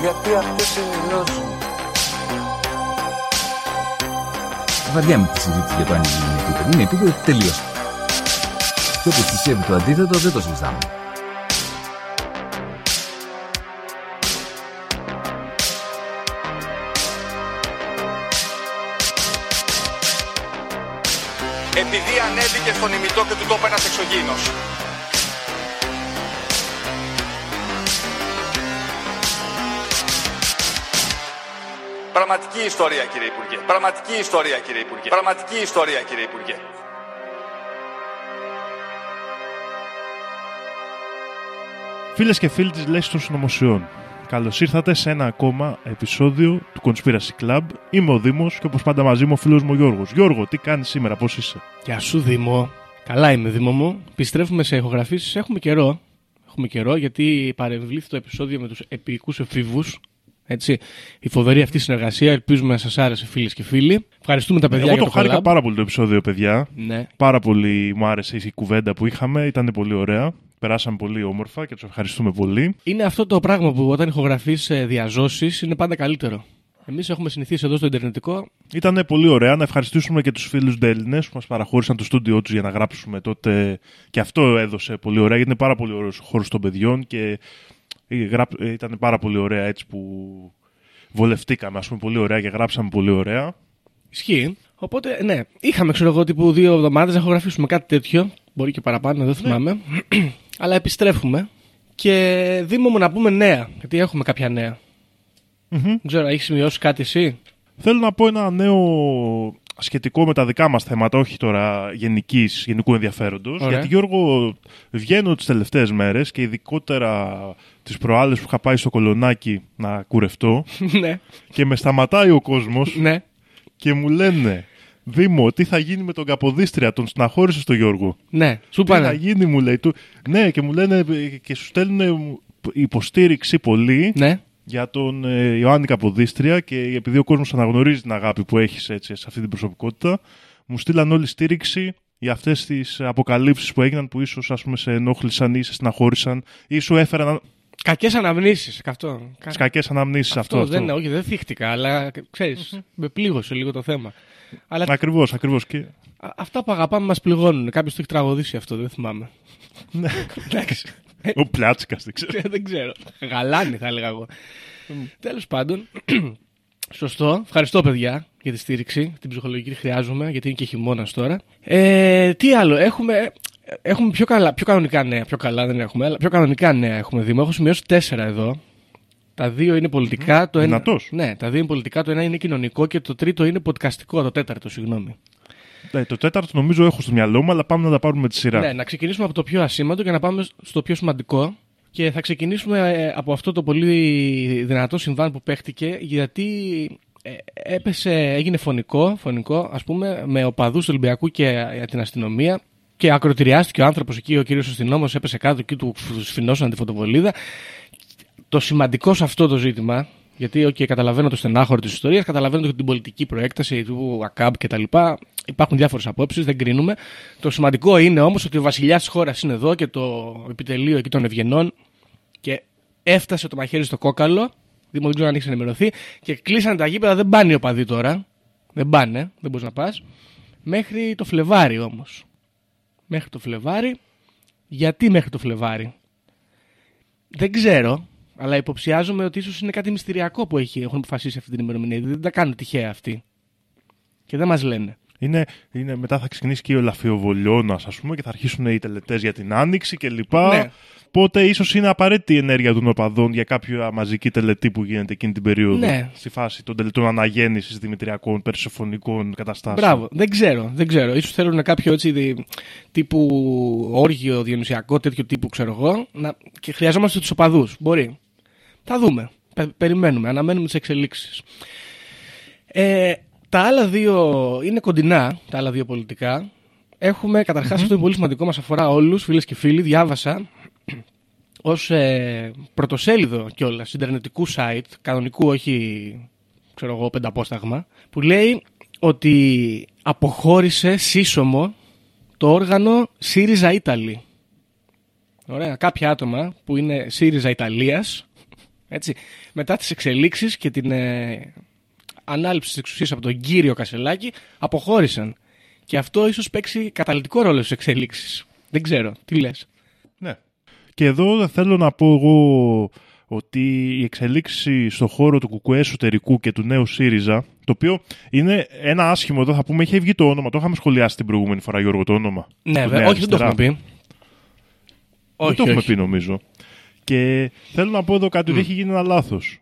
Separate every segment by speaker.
Speaker 1: Γιατί αυτές είναι οι γνώσεις μου.
Speaker 2: Βαριά με τη συζήτηση για το αν είναι επίπεδο. Είναι επίπεδο τελείω. Και όποιο πιστεύει το αντίθετο δεν το συζητάμε.
Speaker 3: επειδή ανέβηκε στον ημιτό και του τόπου ένας εξωγήινος. Πραγματική ιστορία κύριε Υπουργέ. Πραγματική ιστορία κύριε Υπουργέ. Πραγματική ιστορία κύριε Υπουργέ.
Speaker 4: Φίλες και φίλοι της Λέξης των Συνωμοσιών, καλώς ήρθατε σε ένα ακόμα επεισόδιο του Conspiracy Club. Είμαι ο Δήμος και όπως πάντα μαζί μου ο φίλος μου ο Γιώργος. Γιώργο, τι κάνεις σήμερα, πώς είσαι;
Speaker 5: Γεια σου Δήμο. Καλά είμαι Δήμο μου. Επιστρέφουμε σε ηχογραφήσεις. Έχουμε καιρό. Έχουμε καιρό γιατί παρεμβλήθη το επεισόδιο με τους επίοικους εφήβους. Έτσι, η φοβερή αυτή συνεργασία. Ελπίζουμε να σας άρεσε φίλες και φίλοι. Ευχαριστούμε τα παιδιά
Speaker 4: Εγώ
Speaker 5: για
Speaker 4: το
Speaker 5: το
Speaker 4: χάρηκα
Speaker 5: collab.
Speaker 4: πάρα πολύ το επεισόδιο, παιδιά.
Speaker 5: Ναι.
Speaker 4: Πάρα πολύ μου άρεσε η κουβέντα που είχαμε. Ήταν πολύ ωραία. Περάσαμε πολύ όμορφα και τους ευχαριστούμε πολύ.
Speaker 5: Είναι αυτό το πράγμα που όταν ηχογραφείς ε, διαζώσεις είναι πάντα καλύτερο. Εμείς έχουμε συνηθίσει εδώ στο Ιντερνετικό.
Speaker 4: Ήταν πολύ ωραία. Να ευχαριστήσουμε και τους φίλους Ντέλληνε που μας παραχώρησαν το στούντιό τους για να γράψουμε τότε. Και αυτό έδωσε πολύ ωραία, γιατί είναι πάρα πολύ ωραίος ο χώρος των παιδιών και ε, γραπ- ε, ήταν πάρα πολύ ωραία έτσι που βολευτήκαμε, ας πούμε, πολύ ωραία και γράψαμε πολύ ωραία.
Speaker 5: Ισχύει. Οπότε, ναι, είχαμε, ξέρω εγώ, τύπου δύο εβδομάδες να ηχογραφήσουμε κάτι τέτοιο. Μπορεί και παραπάνω, δεν θυμάμαι. Αλλά επιστρέφουμε. Και Δήμο μου να πούμε νέα. Γιατί έχουμε κάποια νέα.
Speaker 4: Μμμ.
Speaker 5: Δεν ξέρω, έχεις σημειώσει κάτι εσύ;
Speaker 4: Θέλω να πω ένα νέο σχετικό με τα δικά μας θέματα, όχι τώρα γενικής, γενικού ενδιαφέροντος.
Speaker 5: Ωραία.
Speaker 4: Γιατί Γιώργο βγαίνω τις τελευταίες μέρες και ειδικότερα τις προάλλες που είχα πάει στο κολονάκι να κουρευτώ
Speaker 5: ναι,
Speaker 4: και με σταματάει ο κόσμος
Speaker 5: ναι.
Speaker 4: και μου λένε Δήμο, τι θα γίνει με τον Καποδίστρια, τον συναχώρησε στο Γιώργο.
Speaker 5: Ναι, σου
Speaker 4: Τι θα
Speaker 5: πάνε.
Speaker 4: γίνει, μου λέει. Του... Ναι, και μου λένε ε, και σου στέλνουν υποστήριξη πολύ
Speaker 5: Ναι,
Speaker 4: για τον ε, Ιωάννη Καποδίστρια και επειδή ο κόσμος αναγνωρίζει την αγάπη που έχεις έτσι, σε αυτή την προσωπικότητα, μου στείλαν όλη στήριξη για αυτές τις αποκαλύψεις που έγιναν που ίσως ας πούμε σε ενόχλησαν ή σε στεναχώρησαν ή σου έφεραν
Speaker 5: κακές αναμνήσεις. Αυτό. Κα-
Speaker 4: τις κακές αναμνήσεις αυτό.
Speaker 5: αυτός, δεν, όχι, δεν θύχτηκα, αλλά ξέρεις, με πλήγωσε λίγο το θέμα. Αλλά
Speaker 4: Ακριβώς, ακριβώς. Και...
Speaker 5: α- αυτά που αγαπάμε μας πληγώνουν. Κάποιος το έχει τραγουδήσει αυτό, δεν θυμάμαι.
Speaker 4: Ναι.
Speaker 5: Εντάξει.
Speaker 4: Ο Πλάτσικας, δεν ξέρω.
Speaker 5: δεν ξέρω. Γαλάνι θα έλεγα εγώ. Τέλος πάντων, σωστό. Ευχαριστώ παιδιά για τη στήριξη. Την ψυχολογική τη χρειάζομαι γιατί είναι και χειμώνας τώρα. Ε, τι άλλο, έχουμε, έχουμε πιο, καλά, πιο κανονικά νέα. Πιο καλά δεν έχουμε, αλλά πιο κανονικά νέα έχουμε δει. Μου έχω σημειώσει τέσσερα εδώ. Τα δύο είναι πολιτικά. Το ένα,
Speaker 4: Δυνατός.
Speaker 5: ναι, τα δύο είναι πολιτικά. Το ένα είναι κοινωνικό και το τρίτο είναι podcastικό. Το τέταρτο, συγγνώμη.
Speaker 4: Ναι, το τέταρτο νομίζω έχω στο μυαλό μου, αλλά πάμε να τα πάρουμε με τη σειρά.
Speaker 5: Ναι, να ξεκινήσουμε από το πιο ασήμαντο και να πάμε στο πιο σημαντικό. Και θα ξεκινήσουμε ε, από αυτό το πολύ δυνατό συμβάν που παίχτηκε, γιατί ε, έπεσε, έγινε φωνικό, φωνικό ας πούμε, με οπαδούς του Ολυμπιακού και ε, την αστυνομία και ακροτηριάστηκε ο άνθρωπος εκεί, ο κύριος αστυνόμος έπεσε κάτω και του σφινώσαν τη φωτοβολίδα. Το σημαντικό σε αυτό το ζήτημα, γιατί okay, καταλαβαίνω το στενάχωρο της ιστορίας, καταλαβαίνω και την πολιτική προέκταση του ΑΚΑΜ κτλ. Υπάρχουν διάφορες απόψεις, δεν κρίνουμε. Το σημαντικό είναι όμως ότι ο βασιλιάς της χώρας είναι εδώ και το επιτελείο εκεί των Ευγενών και έφτασε το μαχαίρι στο κόκαλο. Δήμο, δεν ξέρω αν έχεις ενημερωθεί. Και κλείσανε τα γήπεδα, δεν πάνε οι οπαδοί τώρα. Δεν πάνε, δεν μπορείς να πας. Μέχρι το Φλεβάρι όμως. Μέχρι το Φλεβάρι. Γιατί μέχρι το Φλεβάρι; Δεν ξέρω, αλλά υποψιάζομαι ότι ίσως είναι κάτι μυστηριακό που έχει, έχουν αποφασίσει αυτή την ημερομηνία. Δεν τα κάνουν τυχαία αυτοί. Και δεν μας λένε.
Speaker 4: Είναι, είναι, μετά θα ξεκινήσει και ο Λαφιοβολιώνας, ας πούμε, και θα αρχίσουν οι τελετές για την άνοιξη κλπ.
Speaker 5: Ναι.
Speaker 4: Οπότε ίσως είναι απαραίτητη η ενέργεια των οπαδών για κάποια μαζική τελετή που γίνεται εκείνη την περίοδο.
Speaker 5: Ναι.
Speaker 4: Στη φάση των τελετών αναγέννησης δημητριακών, περσεφωνικών καταστάσεων.
Speaker 5: Μπράβο, δεν ξέρω, δεν ξέρω. Ίσως θέλουν κάποιο έτσι δι- τύπου όργιο, διονυσιακό, τέτοιο τύπου ξέρω εγώ. Να... Και χρειαζόμαστε τους οπαδούς. Μπορεί. Θα δούμε. Πε- περιμένουμε, αναμένουμε τις εξελίξεις. Ε, τα άλλα δύο είναι κοντινά, τα άλλα δύο πολιτικά. Έχουμε, καταρχάς, αυτό είναι πολύ σημαντικό, μας αφορά όλους, φίλες και φίλοι. Διάβασα ως ε, πρωτοσέλιδο κιόλας ιντερνετικού site, κανονικού, όχι ξέρω εγώ, πενταπόσταγμα, που λέει ότι αποχώρησε σύσσωμο το όργανο ΣΥΡΙΖΑ Ήταλη. Ωραία, κάποια άτομα που είναι ΣΥΡΙΖΑ Ιταλίας, έτσι, μετά τις εξελίξεις και την ε, ανάληψης της εξουσίας από τον κύριο Κασελάκη, αποχώρησαν. Και αυτό ίσως παίξει καταλητικό ρόλο στις εξελίξεις. Δεν ξέρω, τι λες;
Speaker 4: Ναι. Και εδώ θέλω να πω εγώ ότι η εξελίξη στο χώρο του κουκουέ εσωτερικού και του νέου ΣΥΡΙΖΑ, το οποίο είναι ένα άσχημο εδώ, θα πούμε, είχε βγει το όνομα. Το είχαμε σχολιάσει την προηγούμενη φορά, Γιώργο, το όνομα.
Speaker 5: Ναι,
Speaker 4: Του
Speaker 5: βέβαια,
Speaker 4: Νέα
Speaker 5: όχι, δεν το έχουμε
Speaker 4: Αριστερά.
Speaker 5: πει.
Speaker 4: Δεν το έχουμε πει, νομίζω. Και θέλω να πω εδώ κάτι ότι έχει γίνει ένα λάθος.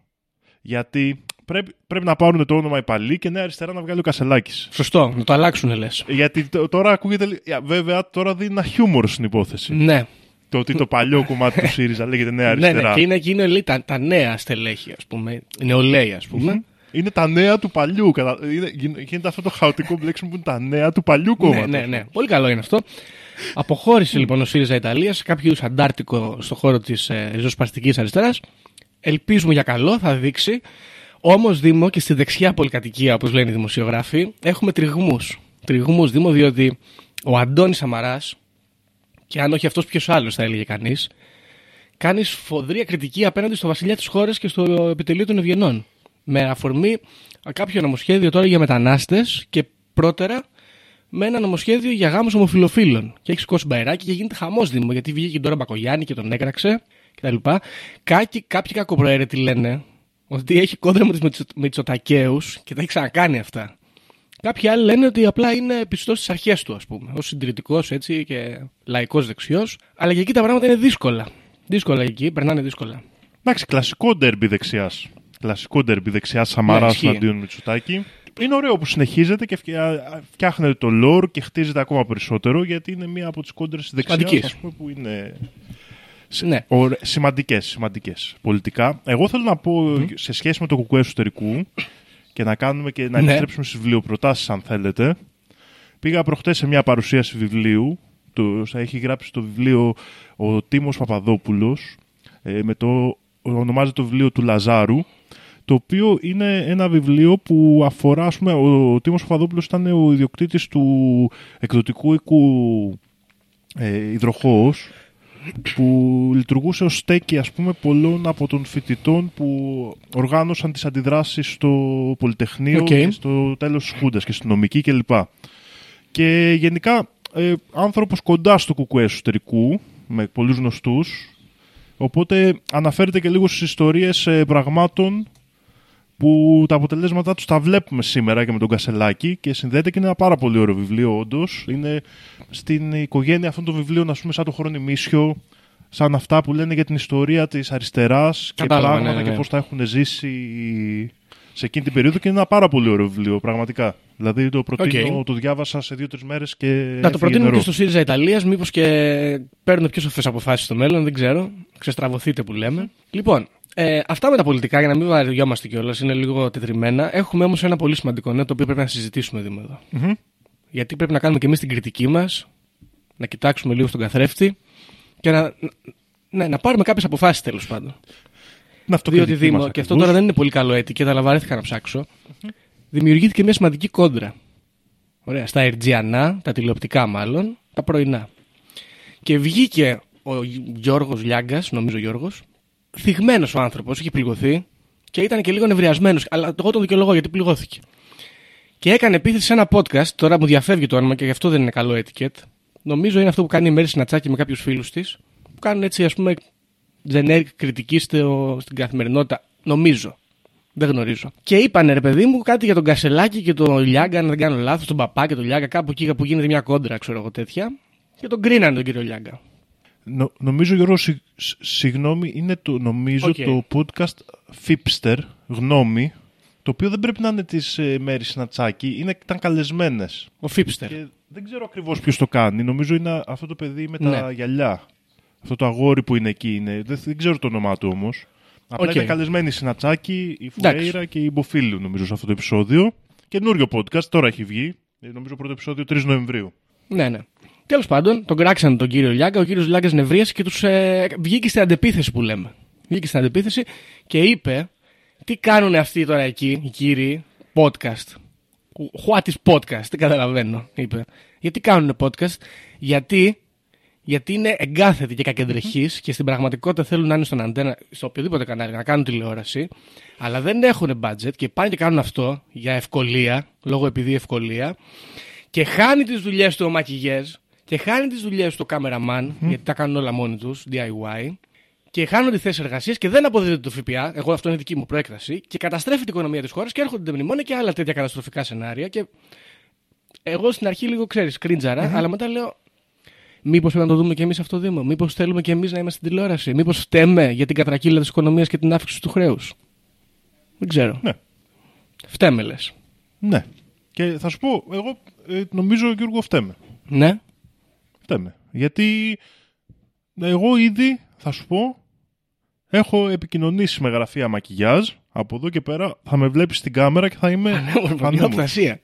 Speaker 4: Γιατί πρέπει, πρέπει να πάρουν το όνομα οι παλιοί και Νέα Αριστερά να βγάλει ο Κασελάκης.
Speaker 5: Σωστό, να το αλλάξουν λες.
Speaker 4: Γιατί τ- τώρα ακούγεται. λι- ε, Βέβαια, τώρα δίνει ένα χιούμορ στην υπόθεση.
Speaker 5: Ναι,
Speaker 4: Το ότι το παλιό κομμάτι του ΣΥΡΙΖΑ λέγεται Νέα
Speaker 5: ναι,
Speaker 4: Αριστερά.
Speaker 5: ναι, και είναι, και είναι λέει, τα, τα νέα στελέχη, ας πούμε, η νεολαία, ας πούμε.
Speaker 4: Είναι τα νέα του παλιού. κατα- είναι- γίν- Γίνεται αυτό το χαοτικό μπλέξιμο που είναι τα νέα του παλιού
Speaker 5: ναι,
Speaker 4: κόμματος.
Speaker 5: ναι, ναι, πολύ καλό είναι αυτό. Αποχώρησε λοιπόν ο ΣΥΡΙΖΑ Ιταλίας σε κάποιο είδου αντάρτικο στο χώρο της ε, ριζοσπαστικής αριστεράς. Ελπίζουμε για καλό, θα δείξει. Όμως, Δήμο, και στη δεξιά πολυκατοικία, όπως λένε οι δημοσιογράφοι, έχουμε τριγμούς. Τριγμούς, Δήμο, διότι ο Αντώνης Σαμαράς, και αν όχι αυτός, ποιος άλλος θα έλεγε κανείς, κάνει σφοδρία κριτική απέναντι στο βασιλιά της χώρας και στο επιτελείο των Ευγενών. Με αφορμή κάποιο νομοσχέδιο τώρα για μετανάστες και πρώτερα με ένα νομοσχέδιο για γάμους ομοφυλοφίλων. Και έχει σηκώσει μπαϊράκι και γίνεται χαμός Δήμο, γιατί βγήκε και τώρα Μπακογιάννη και τον έκραξε κτλ. Κάποιοι, κάποιοι κακοπροαίρετοι λένε ότι έχει κόντρα με τους Μητσοτακαίους και τα έχει ξανακάνει αυτά. Κάποιοι άλλοι λένε ότι απλά είναι πιστό στι αρχέ του, ας πούμε. Ω συντηρητικός έτσι και λαϊκός δεξιός. Αλλά και εκεί τα πράγματα είναι δύσκολα. Δύσκολα εκεί, περνάνε δύσκολα.
Speaker 4: Εντάξει, κλασικό ντερμπι δεξιάς. Κλασικό ντερμπι δεξιάς Σαμαράς
Speaker 5: Ναι, ισχύει.
Speaker 4: εναντίον Μητσοτάκη. Είναι ωραίο που συνεχίζεται και φτια- φτιάχνεται το lore και χτίζεται ακόμα περισσότερο γιατί είναι μία από τις κόντρες τη δεξιάς
Speaker 5: Σημαντικής.
Speaker 4: που είναι
Speaker 5: Ναι.
Speaker 4: Ωρα... Σημαντικές, σημαντικές πολιτικά. Εγώ θέλω να πω σε σχέση με το κουκουέ εσωτερικού και να κάνουμε και να
Speaker 5: Ναι.
Speaker 4: επιστρέψουμε στις βιβλιοπροτάσεις αν θέλετε. Πήγα προχτές σε μια παρουσίαση βιβλίου. Το, θα έχει γράψει το βιβλίο ο Τίμος Παπαδόπουλος ε, με το ονομάζεται το βιβλίο του Λαζάρου το οποίο είναι ένα βιβλίο που αφορά, ας πούμε, ο Τίμος Παπαδόπουλος ήταν ο ιδιοκτήτης του εκδοτικού οίκου ε, υδροχώος που λειτουργούσε ως στέκι ας πούμε πολλών από των φοιτητών που οργάνωσαν τις αντιδράσεις στο Πολυτεχνείο
Speaker 5: Οκ.
Speaker 4: και στο τέλος της Χούντας και στην νομική κλπ. Και γενικά ε, άνθρωπος κοντά στο κουκουέ εσωτερικού με πολλούς γνωστούς οπότε αναφέρεται και λίγο στις ιστορίες ε, πραγμάτων που τα αποτελέσματά τους τα βλέπουμε σήμερα και με τον Κασελάκη και συνδέεται και είναι ένα πάρα πολύ ωραίο βιβλίο όντως. Είναι στην οικογένεια αυτών των βιβλίων, ας πούμε, σαν το Χρονιμίσιο, σαν αυτά που λένε για την ιστορία της αριστεράς και
Speaker 5: Κατάλαβα,
Speaker 4: πράγματα
Speaker 5: ναι, ναι,
Speaker 4: και
Speaker 5: ναι.
Speaker 4: πώς τα έχουν ζήσει σε εκείνη την περίοδο και είναι ένα πάρα πολύ ωραίο βιβλίο, πραγματικά. Δηλαδή το προτείνω,
Speaker 5: Οκ.
Speaker 4: το διάβασα σε δύο-τρεις μέρες και
Speaker 5: Να το
Speaker 4: έφυγε
Speaker 5: προτείνουμε
Speaker 4: νερό.
Speaker 5: και στο ΣΥΡΙΖΑ Ιταλίας, μήπως και παίρνουν πιο σοφές αποφάσεις στο μέλλον, δεν ξέρω. Ξεστραβωθείτε που λέμε. Λοιπόν, ε, αυτά με τα πολιτικά, για να μην βαριόμαστε κιόλας, είναι λίγο τετριμμένα. Έχουμε όμως ένα πολύ σημαντικό νέο το οποίο πρέπει να συζητήσουμε Δήμο εδώ.
Speaker 4: Μμμ.
Speaker 5: Γιατί πρέπει να κάνουμε κι εμείς την κριτική μας, να κοιτάξουμε λίγο στον καθρέφτη και να, ναι, να πάρουμε κάποιες αποφάσεις τέλος πάντων.
Speaker 4: Είναι
Speaker 5: Διότι
Speaker 4: αυτοκριτική
Speaker 5: Δήμο,
Speaker 4: μας
Speaker 5: και αυτό
Speaker 4: ακριβώς.
Speaker 5: τώρα δεν είναι πολύ καλό έτη και τα βαρέθηκα να ψάξω, δημιουργήθηκε μια σημαντική κόντρα. Ωραία, στα Ερτζιανά, τα τηλεοπτικά μάλλον, τα πρωινά. Και βγήκε ο Γιώργος Λιάγκας, νομίζω Γιώργος, θυγμένος ο άνθρωπος, είχε πληγωθεί και ήταν και λίγο νευριασμένος, αλλά εγώ τον δικαιολογώ γιατί πληγώθηκε. Και έκανε επίθεση σε ένα podcast, τώρα μου διαφεύγει το όνομα και γι' αυτό δεν είναι καλό etiquette. Νομίζω είναι αυτό που κάνει η Μέρη Συνατσάκη με κάποιους φίλους της, που κάνουν έτσι ας πούμε generic κριτική στο, στην καθημερινότητα. Νομίζω. Δεν γνωρίζω. Και είπανε ρε παιδί μου κάτι για τον Κασελάκη και τον Λιάγκα, αν δεν κάνω λάθος, τον Παπά και τον Λιάγκα, κάπου εκεί που γίνεται μια κόντρα, ξέρω εγώ τέτοια. Και τον κρίνανε τον κύριο Λιάγκα.
Speaker 4: Νο- νομίζω, Γιώργο, συ- σ- συγγνώμη, είναι το, νομίζω
Speaker 5: Οκ.
Speaker 4: το podcast Fipster, γνώμη, το οποίο δεν πρέπει να είναι της ε, Μαίρης Συνατσάκη, είναι, ήταν καλεσμένες.
Speaker 5: Ο Fipster.
Speaker 4: Και δεν ξέρω ακριβώς ποιος το κάνει. Νομίζω είναι αυτό το παιδί με τα
Speaker 5: Ναι.
Speaker 4: γυαλιά. Αυτό το αγόρι που είναι εκεί είναι. Δεν, δεν ξέρω το όνομά του όμως. Απλά
Speaker 5: Οκ.
Speaker 4: ήταν καλεσμένη η Συνατσάκη, η
Speaker 5: Εντάξει.
Speaker 4: Φουέιρα και η Μποφίλιου νομίζω σε αυτό το επεισόδιο. Καινούριο podcast, τώρα έχει βγει. Ε, Νομίζω πρώτο επεισόδιο 3 Νοεμβρίου.
Speaker 5: Ναι, ναι. Τέλος πάντων, τον κράξαν τον κύριο Λιάγκα. Ο κύριος Λιάγκα νευρίασε και τους ε, βγήκε στην αντεπίθεση που λέμε. Βγήκε στην αντεπίθεση και είπε τι κάνουν αυτοί τώρα εκεί, οι κύριοι, podcast. What is podcast, δεν καταλαβαίνω, είπε. Γιατί κάνουν podcast, γιατί, γιατί είναι εγκάθετοι και κακεντρεχεί και στην πραγματικότητα θέλουν να είναι στον αντένα, στο οποιοδήποτε κανάλι, να κάνουν τηλεόραση, αλλά δεν έχουν budget και πάνε και κάνουν αυτό για ευκολία, λόγω επειδή ευκολία, και χάνει τις δουλειές του ο μακιγιέζ και χάνει τις δουλειές του ο κάμεραμαν, γιατί τα κάνουν όλα μόνοι τους, DIY, και χάνονται θέσεις εργασίας και δεν αποδίδεται το ΦΠΑ. Εγώ αυτό είναι δική μου προέκταση. Και καταστρέφει την οικονομία της χώρας και έρχονται μνημόνια και άλλα τέτοια καταστροφικά σενάρια. Και εγώ στην αρχή λίγο ξέρεις, κρίντζαρα, αλλά μετά λέω. Μήπως πρέπει να το δούμε και εμείς αυτό το Δήμο; Μήπως θέλουμε και εμείς να είμαστε στην τηλεόραση; Μήπως φταίμε για την κατρακύλα της οικονομίας και την αύξηση του χρέους; Δεν ξέρω.
Speaker 4: Ναι.
Speaker 5: Φταίμε λες.
Speaker 4: Ναι. Και θα σου πω, εγώ ε, νομίζω Γιώργο φταίμε.
Speaker 5: Ναι.
Speaker 4: Φταίμε. Γιατί εγώ ήδη, θα σου πω, έχω επικοινωνήσει με γραφεία μακιγιάζ. Από εδώ και πέρα θα με βλέπεις στην κάμερα και θα είμαι
Speaker 5: Πανέμορφο, μια
Speaker 4: πανέμορφος.
Speaker 5: οπτασία.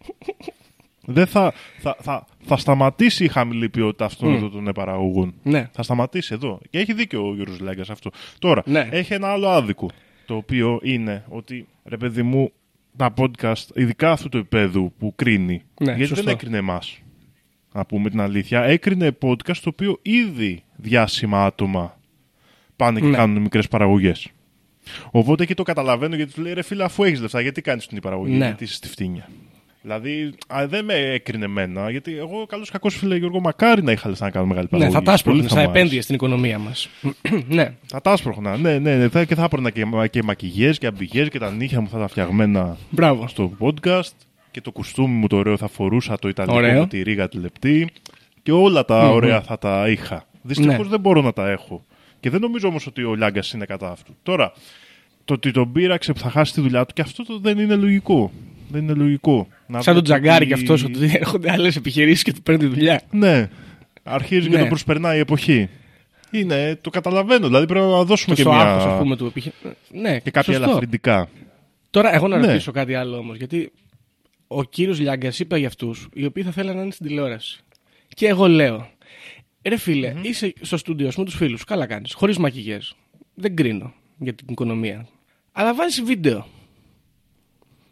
Speaker 4: Δεν θα, θα, θα, θα σταματήσει η χαμηλή ποιότητα αυτών των παραγωγών.
Speaker 5: Ναι.
Speaker 4: Θα σταματήσει εδώ. Και έχει δίκιο ο Γιώργος Λάγκας αυτό. Τώρα,
Speaker 5: Ναι.
Speaker 4: έχει ένα άλλο άδικο. Το οποίο είναι ότι, ρε παιδί μου, τα podcast, ειδικά αυτού του επίπεδου που κρίνει,
Speaker 5: Ναι,
Speaker 4: γιατί
Speaker 5: σωστό.
Speaker 4: δεν έκρινε εμάς. Να πούμε την αλήθεια. Έκρινε podcast το οποίο ήδη διάσημα άτομα πάνε και
Speaker 5: Ναι.
Speaker 4: κάνουν μικρές παραγωγές. Οπότε εκεί το καταλαβαίνω γιατί τους λέει ρε φίλε, αφού έχεις λεφτά, γιατί κάνεις την παραγωγή,
Speaker 5: Ναι.
Speaker 4: γιατί είσαι στη φτύνια. Δηλαδή, α, δεν με έκρινε εμένα, γιατί εγώ καλό κακός φίλε Γιώργο, μακάρι να είχα λεφτά να κάνω μεγάλη
Speaker 5: Ναι,
Speaker 4: παραγωγή.
Speaker 5: θα τα άσπρωχνε,
Speaker 4: Πολύ
Speaker 5: θα
Speaker 4: μου άρεσε.
Speaker 5: επένδυε στην οικονομία μας. ναι.
Speaker 4: Θα τα άσπρωχνα, ναι, ναι, ναι. Θα, και θα έπαιρνα και, και μακιγιές και αμπηγιές και τα νύχια μου θα τα φτιαγμένα
Speaker 5: Μπράβο.
Speaker 4: στο podcast και το κουστούμι μου το ωραίο θα φορούσα το ιταλικό
Speaker 5: Ωραίο.
Speaker 4: με τη ρίγα τη λεπτή και όλα τα ωραία θα τα είχα. Δυστυχώς
Speaker 5: Ναι.
Speaker 4: δεν μπορώ να τα έχω. Και δεν νομίζω όμως ότι ο Λιάγκας είναι κατά αυτού. Τώρα, το ότι τον πείραξε που θα χάσει τη δουλειά του και αυτό το δεν είναι λογικό. Δεν είναι λογικό. Να
Speaker 5: Σαν τον
Speaker 4: βλέπει
Speaker 5: τζαγκάρι
Speaker 4: ότι-
Speaker 5: κι αυτός, ότι έρχονται άλλες επιχειρήσεις και του παίρνει τη δουλειά.
Speaker 4: Ναι. Αρχίζει και
Speaker 5: Ναι.
Speaker 4: το προσπερνάει η εποχή. Είναι, το καταλαβαίνω. Δηλαδή πρέπει να δώσουμε
Speaker 5: Και
Speaker 4: και,
Speaker 5: στο
Speaker 4: μια...
Speaker 5: άρθρο, ας πούμε, του επιχειρήματο. Ναι,
Speaker 4: και κάποια
Speaker 5: σωστό.
Speaker 4: ελαφρυντικά.
Speaker 5: Τώρα, εγώ να
Speaker 4: Ναι.
Speaker 5: ρωτήσω κάτι άλλο όμως. Γιατί ο κύριος Λιάγκα είπε για αυτούς οι οποίοι θα θέλανε να είναι στην τηλεόραση. Και εγώ λέω, ρε φιλε είσαι στο στούντιο σου με τους φίλους. Καλά κάνεις. Χωρίς μακιγέ. Δεν κρίνω για την οικονομία. Αλλά βάζεις βίντεο.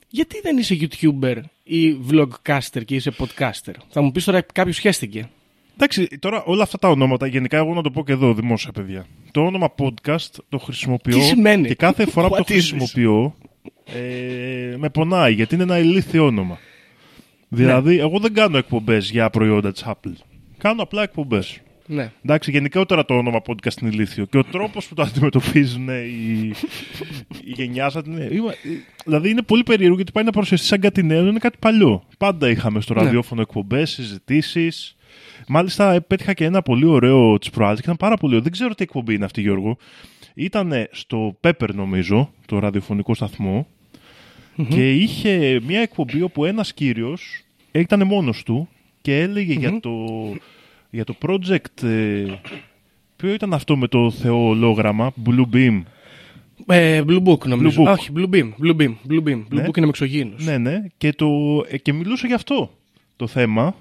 Speaker 5: Γιατί δεν είσαι YouTuber ή vlogcaster και είσαι podcaster; Θα μου πεις τώρα κάποιος σχέστηκε.
Speaker 4: Εντάξει, τώρα όλα αυτά τα ονόματα, γενικά εγώ να το πω και εδώ δημόσια, παιδιά. Το όνομα podcast το χρησιμοποιώ
Speaker 5: Τι σημαίνει;
Speaker 4: και κάθε φορά που το
Speaker 5: What is this?
Speaker 4: χρησιμοποιώ ε, με πονάει γιατί είναι ένα ηλίθιο όνομα. Δηλαδή, εγώ δεν κάνω εκπομπές για προϊόντα της Apple. Κάνω απλά εκπομπές.
Speaker 5: Ναι.
Speaker 4: Εντάξει, γενικότερα το όνομα podcast είναι ηλίθιο. Και ο τρόπος που το αντιμετωπίζουν οι, η γενιά σας. είναι- είμα- Δηλαδή είναι πολύ περίεργο γιατί πάει να παρουσιαστεί σαν κάτι νέο, είναι κάτι παλιό. Πάντα είχαμε στο
Speaker 5: Ναι.
Speaker 4: ραδιόφωνο εκπομπές, συζητήσεις. Μάλιστα, πέτυχα και ένα πολύ ωραίο της προάλλης και ήταν πάρα πολύ ωραίο. Δεν ξέρω τι εκπομπή είναι αυτή, Γιώργο. Ήταν στο Pepper, νομίζω, το ραδιοφωνικό σταθμό. Και είχε μια εκπομπή όπου ένας κύριος ήταν μόνος του και έλεγε για, το, για το project. ε, ποιο ήταν αυτό με το θεολόγραμμα, Blue Beam.
Speaker 5: Ε, Blue Book νομίζω.
Speaker 4: Blue Book.
Speaker 5: Όχι, Blue Beam. Blue Beam. Blue Beam. Blue
Speaker 4: Ναι.
Speaker 5: Book είναι με εξωγήινους.
Speaker 4: Ναι, ναι. Και, το, ε, και μιλούσε γι' αυτό το θέμα.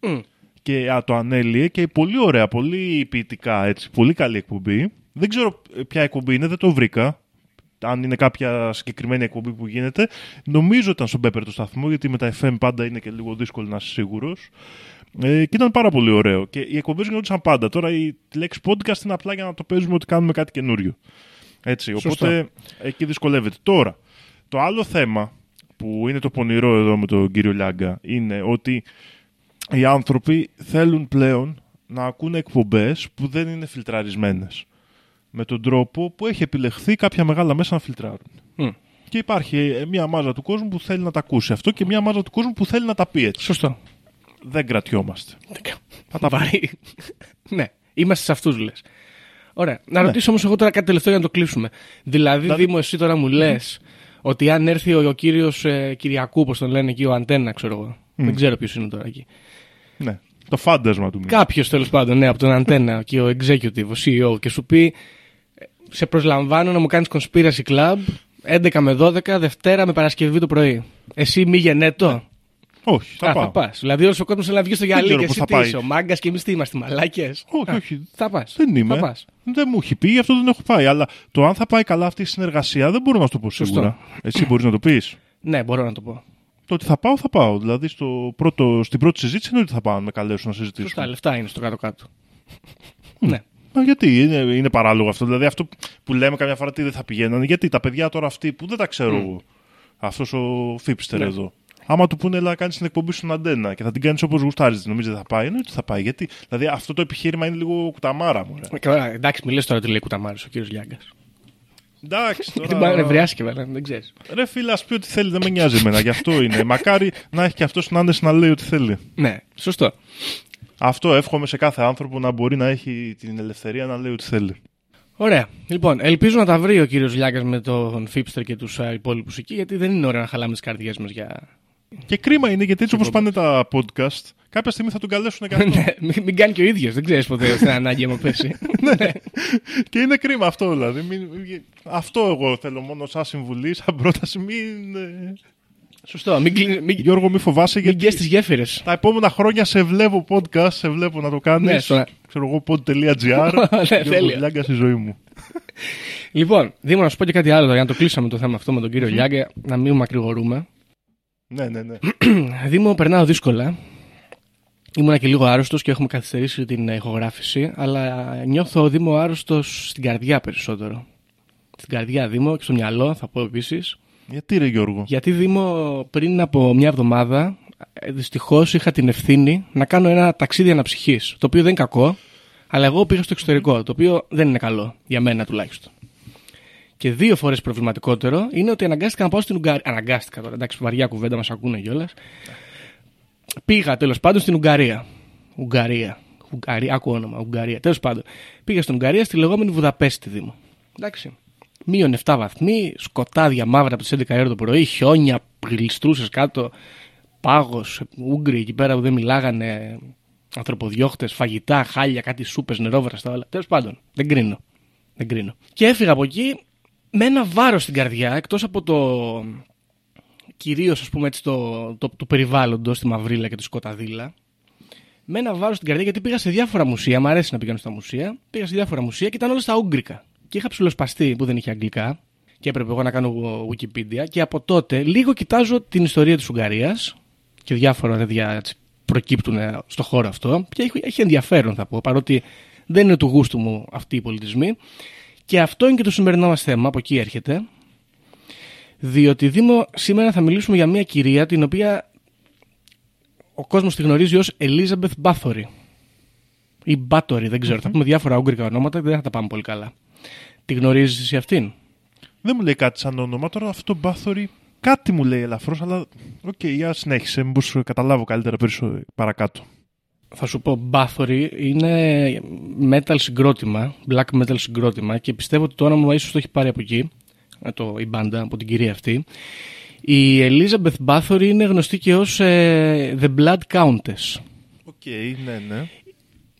Speaker 5: Μμ.
Speaker 4: Και α, το ανέλυε και πολύ ωραία, πολύ ποιητικά έτσι. Πολύ καλή εκπομπή. Δεν ξέρω ε, ποια εκπομπή είναι, δεν το βρήκα. Αν είναι κάποια συγκεκριμένη εκπομπή που γίνεται. Νομίζω ήταν στον Πέπερ του σταθμό, γιατί με τα FM πάντα είναι και λίγο δύσκολο να είσαι σίγουρος. Ε, και ήταν πάρα πολύ ωραίο. Και οι εκπομπές γινόντουσαν πάντα. Τώρα η λέξη podcast είναι απλά για να το παίζουμε ότι κάνουμε κάτι καινούριο. Έτσι,
Speaker 5: Σωστό.
Speaker 4: οπότε εκεί δυσκολεύεται. Τώρα, το άλλο θέμα που είναι το πονηρό εδώ με τον κύριο Λιάγκα είναι ότι οι άνθρωποι θέλουν πλέον να ακούνε εκπομπές που δεν είναι φιλτραρισμένες. Με τον τρόπο που έχει επιλεχθεί κάποια μεγάλα μέσα να φιλτράρουν.
Speaker 5: Μμ.
Speaker 4: Και υπάρχει ε, μια μάζα του κόσμου που θέλει να τα ακούσει αυτό και μια μάζα του κόσμου που θέλει να τα πει έτσι.
Speaker 5: Σωστό.
Speaker 4: Δεν κρατιόμαστε.
Speaker 5: Θα τα πάρει. ναι, είμαστε σε αυτούς λες. Ωραία. Να
Speaker 4: Ναι.
Speaker 5: ρωτήσω όμως εγώ τώρα κάτι τελευταίο για να το κλείσουμε. Δηλαδή,
Speaker 4: Δηλαδή-
Speaker 5: Δήμο, εσύ τώρα μου λες ότι αν έρθει ο, ο κύριος ε, Κυριακού, όπως τον λένε εκεί, ο Αντένα, ξέρω εγώ. Δεν ξέρω ποιος είναι τώρα εκεί.
Speaker 4: Ναι. Το φάντασμα του. μήπως.
Speaker 5: Κάποιος τέλος πάντων, ναι, από τον Αντένα και ο executive, ο CEO, και σου πει. Ε, σε προσλαμβάνω να μου κάνεις conspiracy club 11 με 12 Δευτέρα με Παρασκευή το πρωί. Εσύ μη γενέτο.
Speaker 4: Όχι, θα
Speaker 5: Α,
Speaker 4: πάω.
Speaker 5: θα πας. Δηλαδή όλος ο κόσμος θέλει να βγει στο γυαλί
Speaker 4: ξέρω
Speaker 5: και
Speaker 4: πώς
Speaker 5: εσύ
Speaker 4: θα
Speaker 5: τι
Speaker 4: πάει.
Speaker 5: είσαι, ο μάγκας και εμείς τι είμαστε, μαλάκες.
Speaker 4: Όχι, όχι.
Speaker 5: Θα πας.
Speaker 4: Δεν είμαι.
Speaker 5: Θα πας.
Speaker 4: Δεν μου έχει πει, γι' αυτό δεν έχω πάει. Αλλά το αν θα πάει καλά αυτή η συνεργασία δεν μπορώ να σου το πω σίγουρα. Εσύ μπορείς να το πεις.
Speaker 5: Ναι, μπορώ να το πω.
Speaker 4: Το ότι θα πάω, θα πάω. Δηλαδή στο πρώτο, στην πρώτη συζήτηση είναι ότι θα πάω να με καλέσουν να συζητήσουμε.
Speaker 5: Σωστά, λεφτά είναι στο κάτω-κάτω. ναι.
Speaker 4: Μα γιατί είναι, είναι παράλογο αυτό. Δηλαδή αυτό που λέμε καμιά φορά τι δεν θα πηγαίνανε. Γιατί τα παιδιά τώρα αυτοί που δεν τα ξέρω εγώ. Αυτός ο Φίπστερ
Speaker 5: Ναι.
Speaker 4: εδώ. Άμα του πούνε να κάνεις την εκπομπή στον αντένα και θα την κάνεις όπως γουστάρεις, νομίζει δεν θα πάει. Εννοείται ότι θα πάει. Γιατί δηλαδή αυτό το επιχείρημα είναι λίγο κουταμάρα μου.
Speaker 5: Ε, καλά, εντάξει, μιλέ τώρα τι λέει κουταμάρης ο κύριος Λιάγκας.
Speaker 4: Εντάξει
Speaker 5: Γιατί μπορεί να
Speaker 4: τώρα.
Speaker 5: νευριάσει βέβαια, δεν ξέρεις.
Speaker 4: Ρε φίλε, ας πει ό,τι θέλει, δεν με νοιάζει εμένα. Γι' αυτό είναι. Μακάρι να έχει και αυτός την άνεση να λέει ό,τι θέλει.
Speaker 5: Ναι, σωστό.
Speaker 4: Αυτό εύχομαι σε κάθε άνθρωπο να μπορεί να έχει την ελευθερία να λέει ό,τι θέλει.
Speaker 5: Ωραία. Λοιπόν, ελπίζω να τα βρει ο κύριος Λιάγκα με τον Φίπστερ και τους υπόλοιπους εκεί, γιατί δεν είναι ωραία να χαλάμε τις καρδιές μας για.
Speaker 4: Και κρίμα είναι γιατί έτσι όπως πάνε τα podcast, κάποια στιγμή θα τον καλέσουν και αυτό.
Speaker 5: ναι, μην, μην κάνει και ο ίδιος, δεν ξέρεις ποτέ στην ανάγκη μου πέσει. ναι.
Speaker 4: και είναι κρίμα αυτό δηλαδή. Μην- μην- αυτό εγώ θέλω μόνο σαν συμβουλή, σαν πρόταση. Μην, ε,
Speaker 5: Σωστό. Μην, κλείνει- μην,
Speaker 4: Γιώργο, μη φοβάσαι
Speaker 5: μην
Speaker 4: γιατί
Speaker 5: γκες τις γέφυρες.
Speaker 4: τα επόμενα χρόνια σε βλέπω podcast, σε βλέπω να το κάνεις.
Speaker 5: Ναι, στο-
Speaker 4: Ξέρω εγώ pod.gr.
Speaker 5: Ναι,
Speaker 4: Γιώργο
Speaker 5: τέλεια.
Speaker 4: Λιάγκα στη ζωή μου.
Speaker 5: Λοιπόν, Δήμο, να σου πω και κάτι άλλο τώρα, για να το κλείσαμε το θέμα αυτό με τον κύριο Λιάγκα, να μην μακρηγορούμε.
Speaker 4: Ναι, ναι, ναι.
Speaker 5: Δήμο, περνάω δύσκολα. Ήμουνα και λίγο άρρωστος και έχουμε καθυστερήσει την ηχογράφηση, αλλά νιώθω Δήμο άρρωστος στην καρδιά περισσότερο. Στην καρδιά Δήμο και στο μυαλό, θα πω επίσης.
Speaker 4: Γιατί ρε Γιώργο;
Speaker 5: Γιατί Δήμο, πριν από μια εβδομάδα, δυστυχώς είχα την ευθύνη να κάνω ένα ταξίδι αναψυχής. Το οποίο δεν είναι κακό, αλλά εγώ πήγα στο εξωτερικό, το οποίο δεν είναι καλό, για μένα τουλάχιστον. Και δύο φορές προβληματικότερο είναι ότι αναγκάστηκα να πάω στην Ουγγαρία. Αναγκάστηκα τώρα, εντάξει, βαριά κουβέντα μας ακούνε κιόλας. Πήγα τέλος πάντων στην Ουγγαρία. Ουγγαρία. Ουγγαρία, άκου όνομα, Ουγγαρία. Τέλος πάντων. Πήγα στην Ουγγαρία στη λεγόμενη Βουδαπέστη Δήμο. Εντάξει. Μείον 7 βαθμοί, σκοτάδια μαύρα από τις 11 η ώρα το πρωί, χιόνια, γλιστρούσε κάτω, πάγος, Ούγγροι εκεί πέρα που δεν μιλάγανε, ανθρωποδιώχτες, φαγητά, χάλια, κάτι σούπες, νερόβραστα όλα. Τέλος πάντων, δεν κρίνω. Δεν κρίνω. Και έφυγα από εκεί με ένα βάρος στην καρδιά, εκτός από το. κυρίως ας πούμε έτσι το, το, του περιβάλλοντο, τη μαυρίλα και τη σκοταδίλα. Με ένα βάρος στην καρδιά γιατί πήγα σε διάφορα μουσεία. Μ' αρέσει να πηγαίνω στα μουσεία. Πήγα σε διάφορα μουσεία και ήταν όλα στα Ούγγρικα. Και είχα ψηλοσπαστεί που δεν είχε αγγλικά και έπρεπε εγώ να κάνω Wikipedia. Και από τότε λίγο κοιτάζω την ιστορία της Ουγγαρίας και διάφορα τέτοια έτσι, προκύπτουν στο χώρο αυτό. Και έχει, έχει ενδιαφέρον θα πω, παρότι δεν είναι του γούστου μου αυτοί οι πολιτισμοί. Και αυτό είναι και το σημερινό μας θέμα, από εκεί έρχεται. Διότι Δήμο, σήμερα θα μιλήσουμε για μια κυρία την οποία ο κόσμος τη γνωρίζει ως Elizabeth Bathory. Ή Bathory, δεν ξέρω. Θα πούμε διάφορα ούγγρικα ονόματα και δεν θα τα πάμε πολύ καλά. Τη γνωρίζεις εσύ αυτήν;
Speaker 4: Δεν μου λέει κάτι σαν όνομα. Τώρα αυτό Bathory κάτι μου λέει ελαφρώς, αλλά οκ, για συνέχισε. Μήπως καταλάβω καλύτερα περισσότερο παρακάτω.
Speaker 5: Θα σου πω, Bathory είναι metal συγκρότημα, black metal συγκρότημα και πιστεύω ότι το όνομα ίσως το έχει πάρει από εκεί, ε, το, η μπάντα, από την κυρία αυτή. Η Elizabeth Bathory είναι γνωστή και ως ε, The Blood Countess.
Speaker 4: OK, ναι, ναι.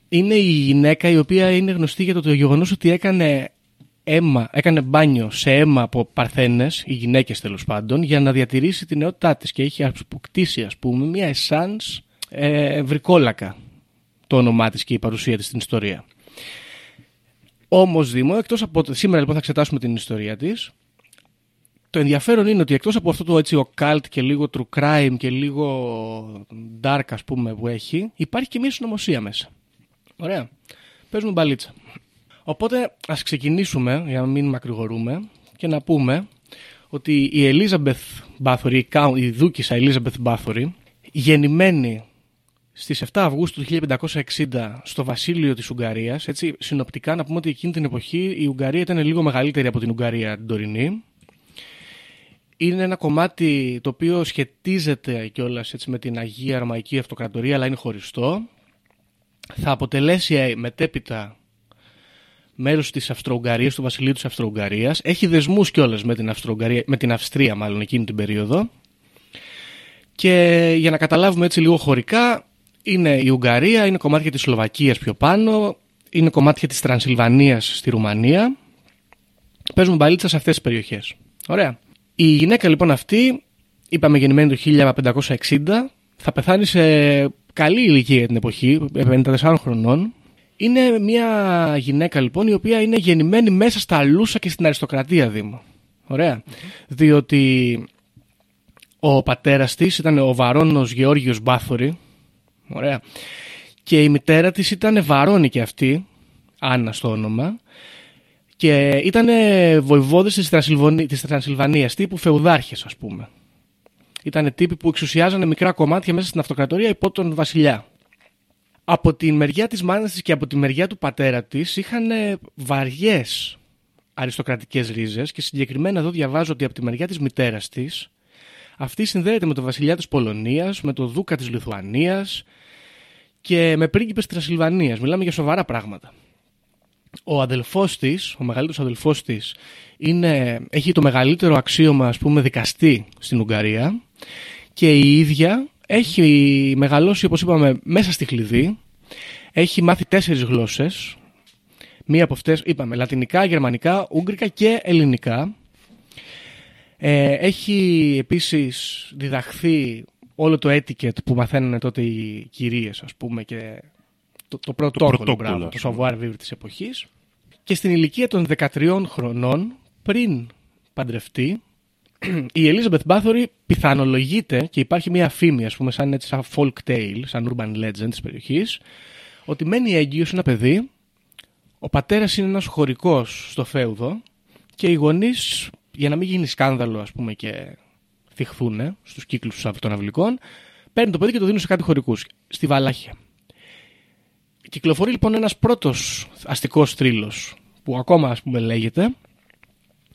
Speaker 5: είναι η γυναίκα η οποία είναι γνωστή για το, το γεγονός ότι έκανε αίμα, έκανε μπάνιο σε αίμα από παρθένες, οι γυναίκες τέλος πάντων, για να διατηρήσει την νεότητά της και έχει αποκτήσει ας πούμε μια εσάνς ε, βρικόλακα το όνομά της και η παρουσία της στην ιστορία. Όμως Δήμο, εκτός από το- σήμερα λοιπόν θα εξετάσουμε την ιστορία της, το ενδιαφέρον είναι ότι εκτός από αυτό το έτσι occult και λίγο true crime και λίγο dark ας πούμε που έχει, υπάρχει και μια συνωμοσία μέσα. Ωραία. Παίζουμε μπαλίτσα. Οπότε ας ξεκινήσουμε, για να μην μακρηγορούμε, και να πούμε ότι η Elizabeth Bathory, η Count- η δούκισσα Elizabeth Bathory, γεννημένη στις 7 Αυγούστου του 1560 στο βασίλειο της Ουγγαρίας, έτσι συνοπτικά να πούμε ότι εκείνη την εποχή η Ουγγαρία ήταν λίγο μεγαλύτερη από την Ουγγαρία την τωρινή. Είναι ένα κομμάτι το οποίο σχετίζεται κιόλας έτσι με την Αγία Ρωμαϊκή Αυτοκρατορία αλλά είναι χωριστό θα αποτελέσει ε, μετέπειτα μέρος της Αυστρο-Ουγγαρίας, του βασιλείου της Αυστρο-Ουγγαρίας. Έχει δεσμούς κιόλας με την, Αυστρο-Ουγγαρία- με την Αυστρία μάλλον εκείνη την περίοδο. Και για να καταλάβουμε έτσι λίγο χωρικά, είναι η Ουγγαρία, είναι κομμάτια της Σλοβακίας πιο πάνω, είναι κομμάτια της Τρανσιλβανίας στη Ρουμανία παίζουν μπαλίτσα σε αυτές τις περιοχές. Ωραία. Η γυναίκα λοιπόν αυτή, είπαμε γεννημένη το 1560, θα πεθάνει σε καλή ηλικία για την εποχή, 54 χρονών. Είναι μια γυναίκα λοιπόν η οποία είναι γεννημένη μέσα στα λούσα και στην αριστοκρατία Δήμο. Ωραία. Διότι ο πατέρας της ήταν ο βαρόνος Γεώργιος Μπάθορη. Ωραία. Και η μητέρα της ήταν βαρόνη και αυτή, Άννα στο όνομα. Και ήταν βοηβόδες της, Τρανσιλβανίας, της Τρανσιλβανίας, τύπου φεουδάρχες ας πούμε. Ήταν τύποι που εξουσιάζανε μικρά κομμάτια μέσα στην αυτοκρατορία υπό τον βασιλιά. Από τη μεριά της μάνας της και από τη μεριά του πατέρα της είχαν βαριές αριστοκρατικές ρίζες και συγκεκριμένα εδώ διαβάζω ότι από τη μεριά της μητέρας της αυτή συνδέεται με τον βασιλιά της Πολωνίας, με τον δούκα της Λιθουανίας και με πρίγκιπες της Τρασιλβανίας. Μιλάμε για σοβαρά πράγματα. Ο αδελφός της, ο μεγαλύτερος αδελφός της, είναι, έχει το μεγαλύτερο αξίωμα ας πούμε δικαστή στην Ουγγαρία και η ίδια έχει μεγαλώσει όπως είπαμε μέσα στη χλειδί, έχει μάθει τέσσερις γλώσσες, μία από αυτές είπαμε λατινικά, γερμανικά, ούγγρικα και ελληνικά. Ε, έχει επίσης διδαχθεί όλο το etiquette που μαθαίνουν τότε οι κυρίες ας πούμε και το, το πρωτόκολλο, μπράβο, το savoir vivre της εποχής. Και στην ηλικία των 13 χρονών πριν παντρευτεί η Elizabeth Bathory πιθανολογείται και υπάρχει μια φήμη ας πούμε σαν, έτσι, σαν folk tale, σαν urban legend της περιοχής ότι μένει έγκυος ένα παιδί ο πατέρας είναι ένας χωρικός στο φέουδο και οι γονείς για να μην γίνει σκάνδαλο ας πούμε και θυχθούν στους κύκλους των αυλικών, παίρνουν το παιδί και το δίνουν σε κάτι χωρικούς, στη Βαλάχια. Κυκλοφορεί λοιπόν ένας πρώτος αστικός θρύλος που ακόμα ας πούμε λέγεται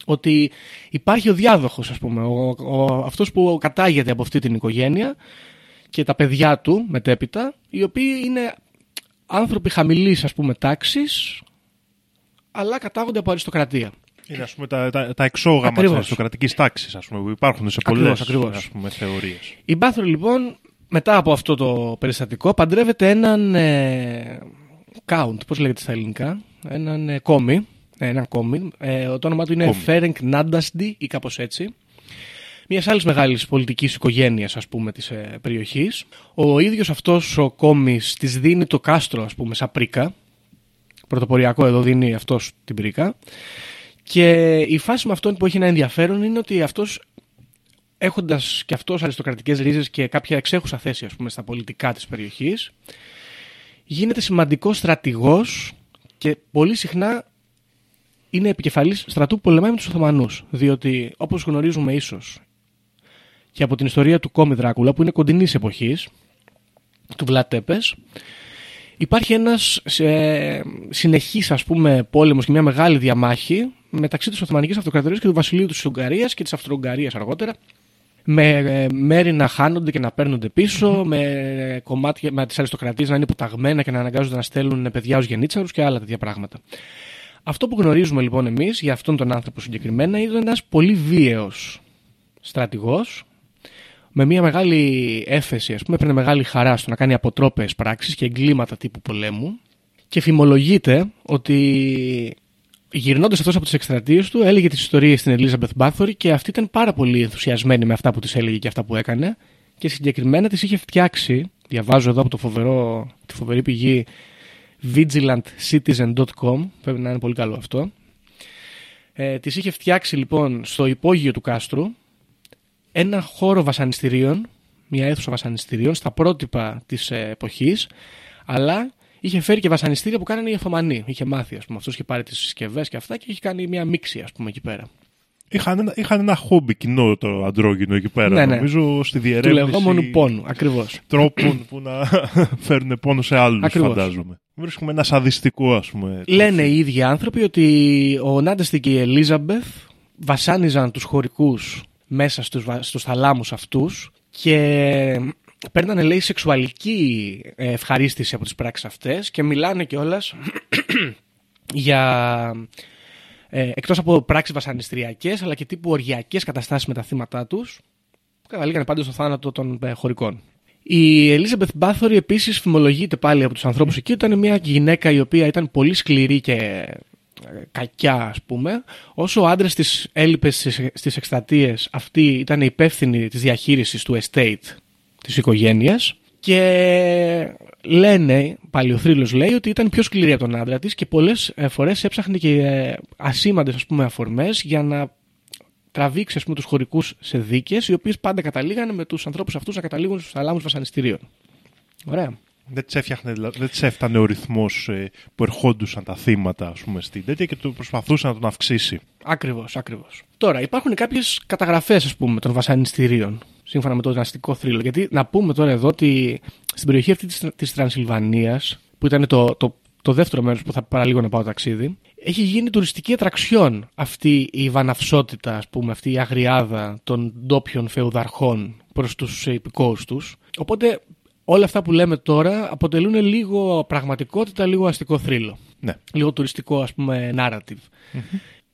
Speaker 5: ότι υπάρχει ο διάδοχος ας πούμε, ο, ο, αυτός που κατάγεται από αυτή την οικογένεια και τα παιδιά του μετέπειτα, οι οποίοι είναι άνθρωποι χαμηλής ας πούμε τάξης αλλά κατάγονται από αριστοκρατία.
Speaker 4: Είναι ας πούμε, τα, τα, τα εξόγαμα της αριστοκρατικής τάξης που υπάρχουν σε πολλές θεωρίες.
Speaker 5: Η Μπάθρο λοιπόν μετά από αυτό το περιστατικό παντρεύεται έναν ε, count, πώς λέγεται στα ελληνικά, έναν ε, κόμι, ε, έναν κόμι, ε, το όνομα του είναι Φέρενκ Νάντασντι ή κάπως έτσι. Μιας άλλης μεγάλης πολιτικής οικογένειας, ας πούμε, της ε, περιοχής. Ο ίδιος αυτός ο κόμις της δίνει το κάστρο, ας πούμε, σαν πρίκα. Πρωτοποριακό εδώ δίνει αυτός την πρίκα. Και η φάση με αυτόν που έχει ένα ενδιαφέρον είναι ότι αυτός, έχοντας και αυτός αριστοκρατικές ρίζες και κάποια εξέχουσα θέση ας πούμε, στα πολιτικά της περιοχής, γίνεται σημαντικός στρατηγός και πολύ συχνά είναι επικεφαλής στρατού που πολεμάει με τους Οθωμανούς. Διότι, όπως γνωρίζουμε ίσως και από την ιστορία του Κόμι Δράκουλα, που είναι κοντινής εποχής, του Βλατέπε, υπάρχει ένας ε, συνεχής ας πούμε πόλεμος και μια μεγάλη διαμάχη μεταξύ της Οθωμανικής Αυτοκρατορίας και του Βασιλείου της Ουγγαρίας και της Αυστρο-Ουγγαρίας αργότερα. Με ε, μέρη να χάνονται και να παίρνονται πίσω, με κομμάτια με τις αριστοκρατίες να είναι υποταγμένα και να αναγκάζονται να στέλνουν παιδιά ως γενίτσαρου και άλλα τέτοια πράγματα. Αυτό που γνωρίζουμε λοιπόν εμείς για αυτόν τον άνθρωπο συγκεκριμένα είναι ένας πολύ βίαιος στρατηγός, με μια μεγάλη έφεση, ας πούμε, έπαιρνε μεγάλη χαρά στο να κάνει αποτρόπε πράξεις και εγκλήματα τύπου πολέμου. Και φημολογείται ότι γυρνώντας αυτός από τις εκστρατείες του, έλεγε τις ιστορίες στην Elizabeth Bathory και αυτή ήταν πάρα πολύ ενθουσιασμένη με αυτά που της έλεγε και αυτά που έκανε. Και συγκεκριμένα τη είχε φτιάξει, διαβάζω εδώ από το φοβερό, τη φοβερή πηγή vigilantcitizen.com, πρέπει να είναι πολύ καλό αυτό. Ε, της είχε φτιάξει λοιπόν στο υπόγειο του κάστρου ένα χώρο βασανιστήριων, μια αίθουσα βασανιστήριων στα πρότυπα της ε, εποχής, αλλά είχε φέρει και βασανιστήρια που κάνανε οι Οθωμανοί. Είχε μάθει, ας πούμε. Αυτός είχε πάρει τις συσκευές και αυτά και είχε κάνει μια μίξη, ας πούμε, εκεί πέρα.
Speaker 4: Είχαν ένα, είχαν ένα χόμπι κοινό το αντρόγινο εκεί πέρα. Ναι, ναι. Νομίζω στη διερεύνηση.
Speaker 5: Του λεγόμενου πόνου, ακριβώς.
Speaker 4: Τρόπων που να φέρουν πόνο σε άλλους, φαντάζομαι. Βρίσκουμε ένα σαδιστικό, ας πούμε.
Speaker 5: Λένε οι ίδιοι άνθρωποι ότι ο Νάντεστη και η Ελίζαμπεθ βασάνιζαν τους χωρικούς μέσα στους, στους θαλάμους αυτούς και παίρνανε λέει σεξουαλική ε, ευχαρίστηση από τις πράξεις αυτές και μιλάνε κιόλας για ε, εκτός από πράξεις βασανιστριακές αλλά και τύπου οργιακές καταστάσεις με τα θύματα τους που καταλήγανε πάντα στο θάνατο των ε, χωρικών. Η Elizabeth Bathory επίσης φημολογείται πάλι από τους ανθρώπους εκεί ότι ήταν μια γυναίκα η οποία ήταν πολύ σκληρή και ε, κακιά ας πούμε, όσο ο άντρας της έλειπες στις, στις εκστατείες, αυτή ήταν υπεύθυνη της διαχείρισης του estate της οικογένειας και λένε, πάλι ο θρύλος λέει, ότι ήταν πιο σκληρή από τον άντρα της και πολλές ε, φορές έψαχνε και ε, ασήμαντες ας πούμε αφορμές για να τραβήξει ας πούμε, τους χωρικούς σε δίκες οι οποίες πάντα καταλήγανε με τους ανθρώπους αυτούς να καταλήγουν στους θαλάμους βασανιστήριων. Ωραία.
Speaker 4: Δεν τη έφτιαχνε, δηλαδή, δεν της έφτανε ο ρυθμός που ερχόντουσαν τα θύματα, ας πούμε, στην τέτοια και το προσπαθούσε να τον αυξήσει.
Speaker 5: Ακριβώς, ακριβώς. Τώρα, υπάρχουν κάποιες καταγραφές, ας πούμε, των βασανιστήριων, σύμφωνα με το δυναστικό θρύλο. Γιατί να πούμε τώρα εδώ ότι στην περιοχή αυτή της Τρανσιλβανίας, που ήταν το, το, το δεύτερο μέρος που θα παραλίγο να πάω ταξίδι, έχει γίνει τουριστική ατραξιόν αυτή η βαναυσότητα, ας πούμε, αυτή η αγριάδα των ντόπιων φεουδαρχών προς τους υπηκόους τους. Οπότε όλα αυτά που λέμε τώρα αποτελούν λίγο πραγματικότητα, λίγο αστικό θρύλο.
Speaker 4: Ναι.
Speaker 5: Λίγο τουριστικό, ας πούμε, narrative.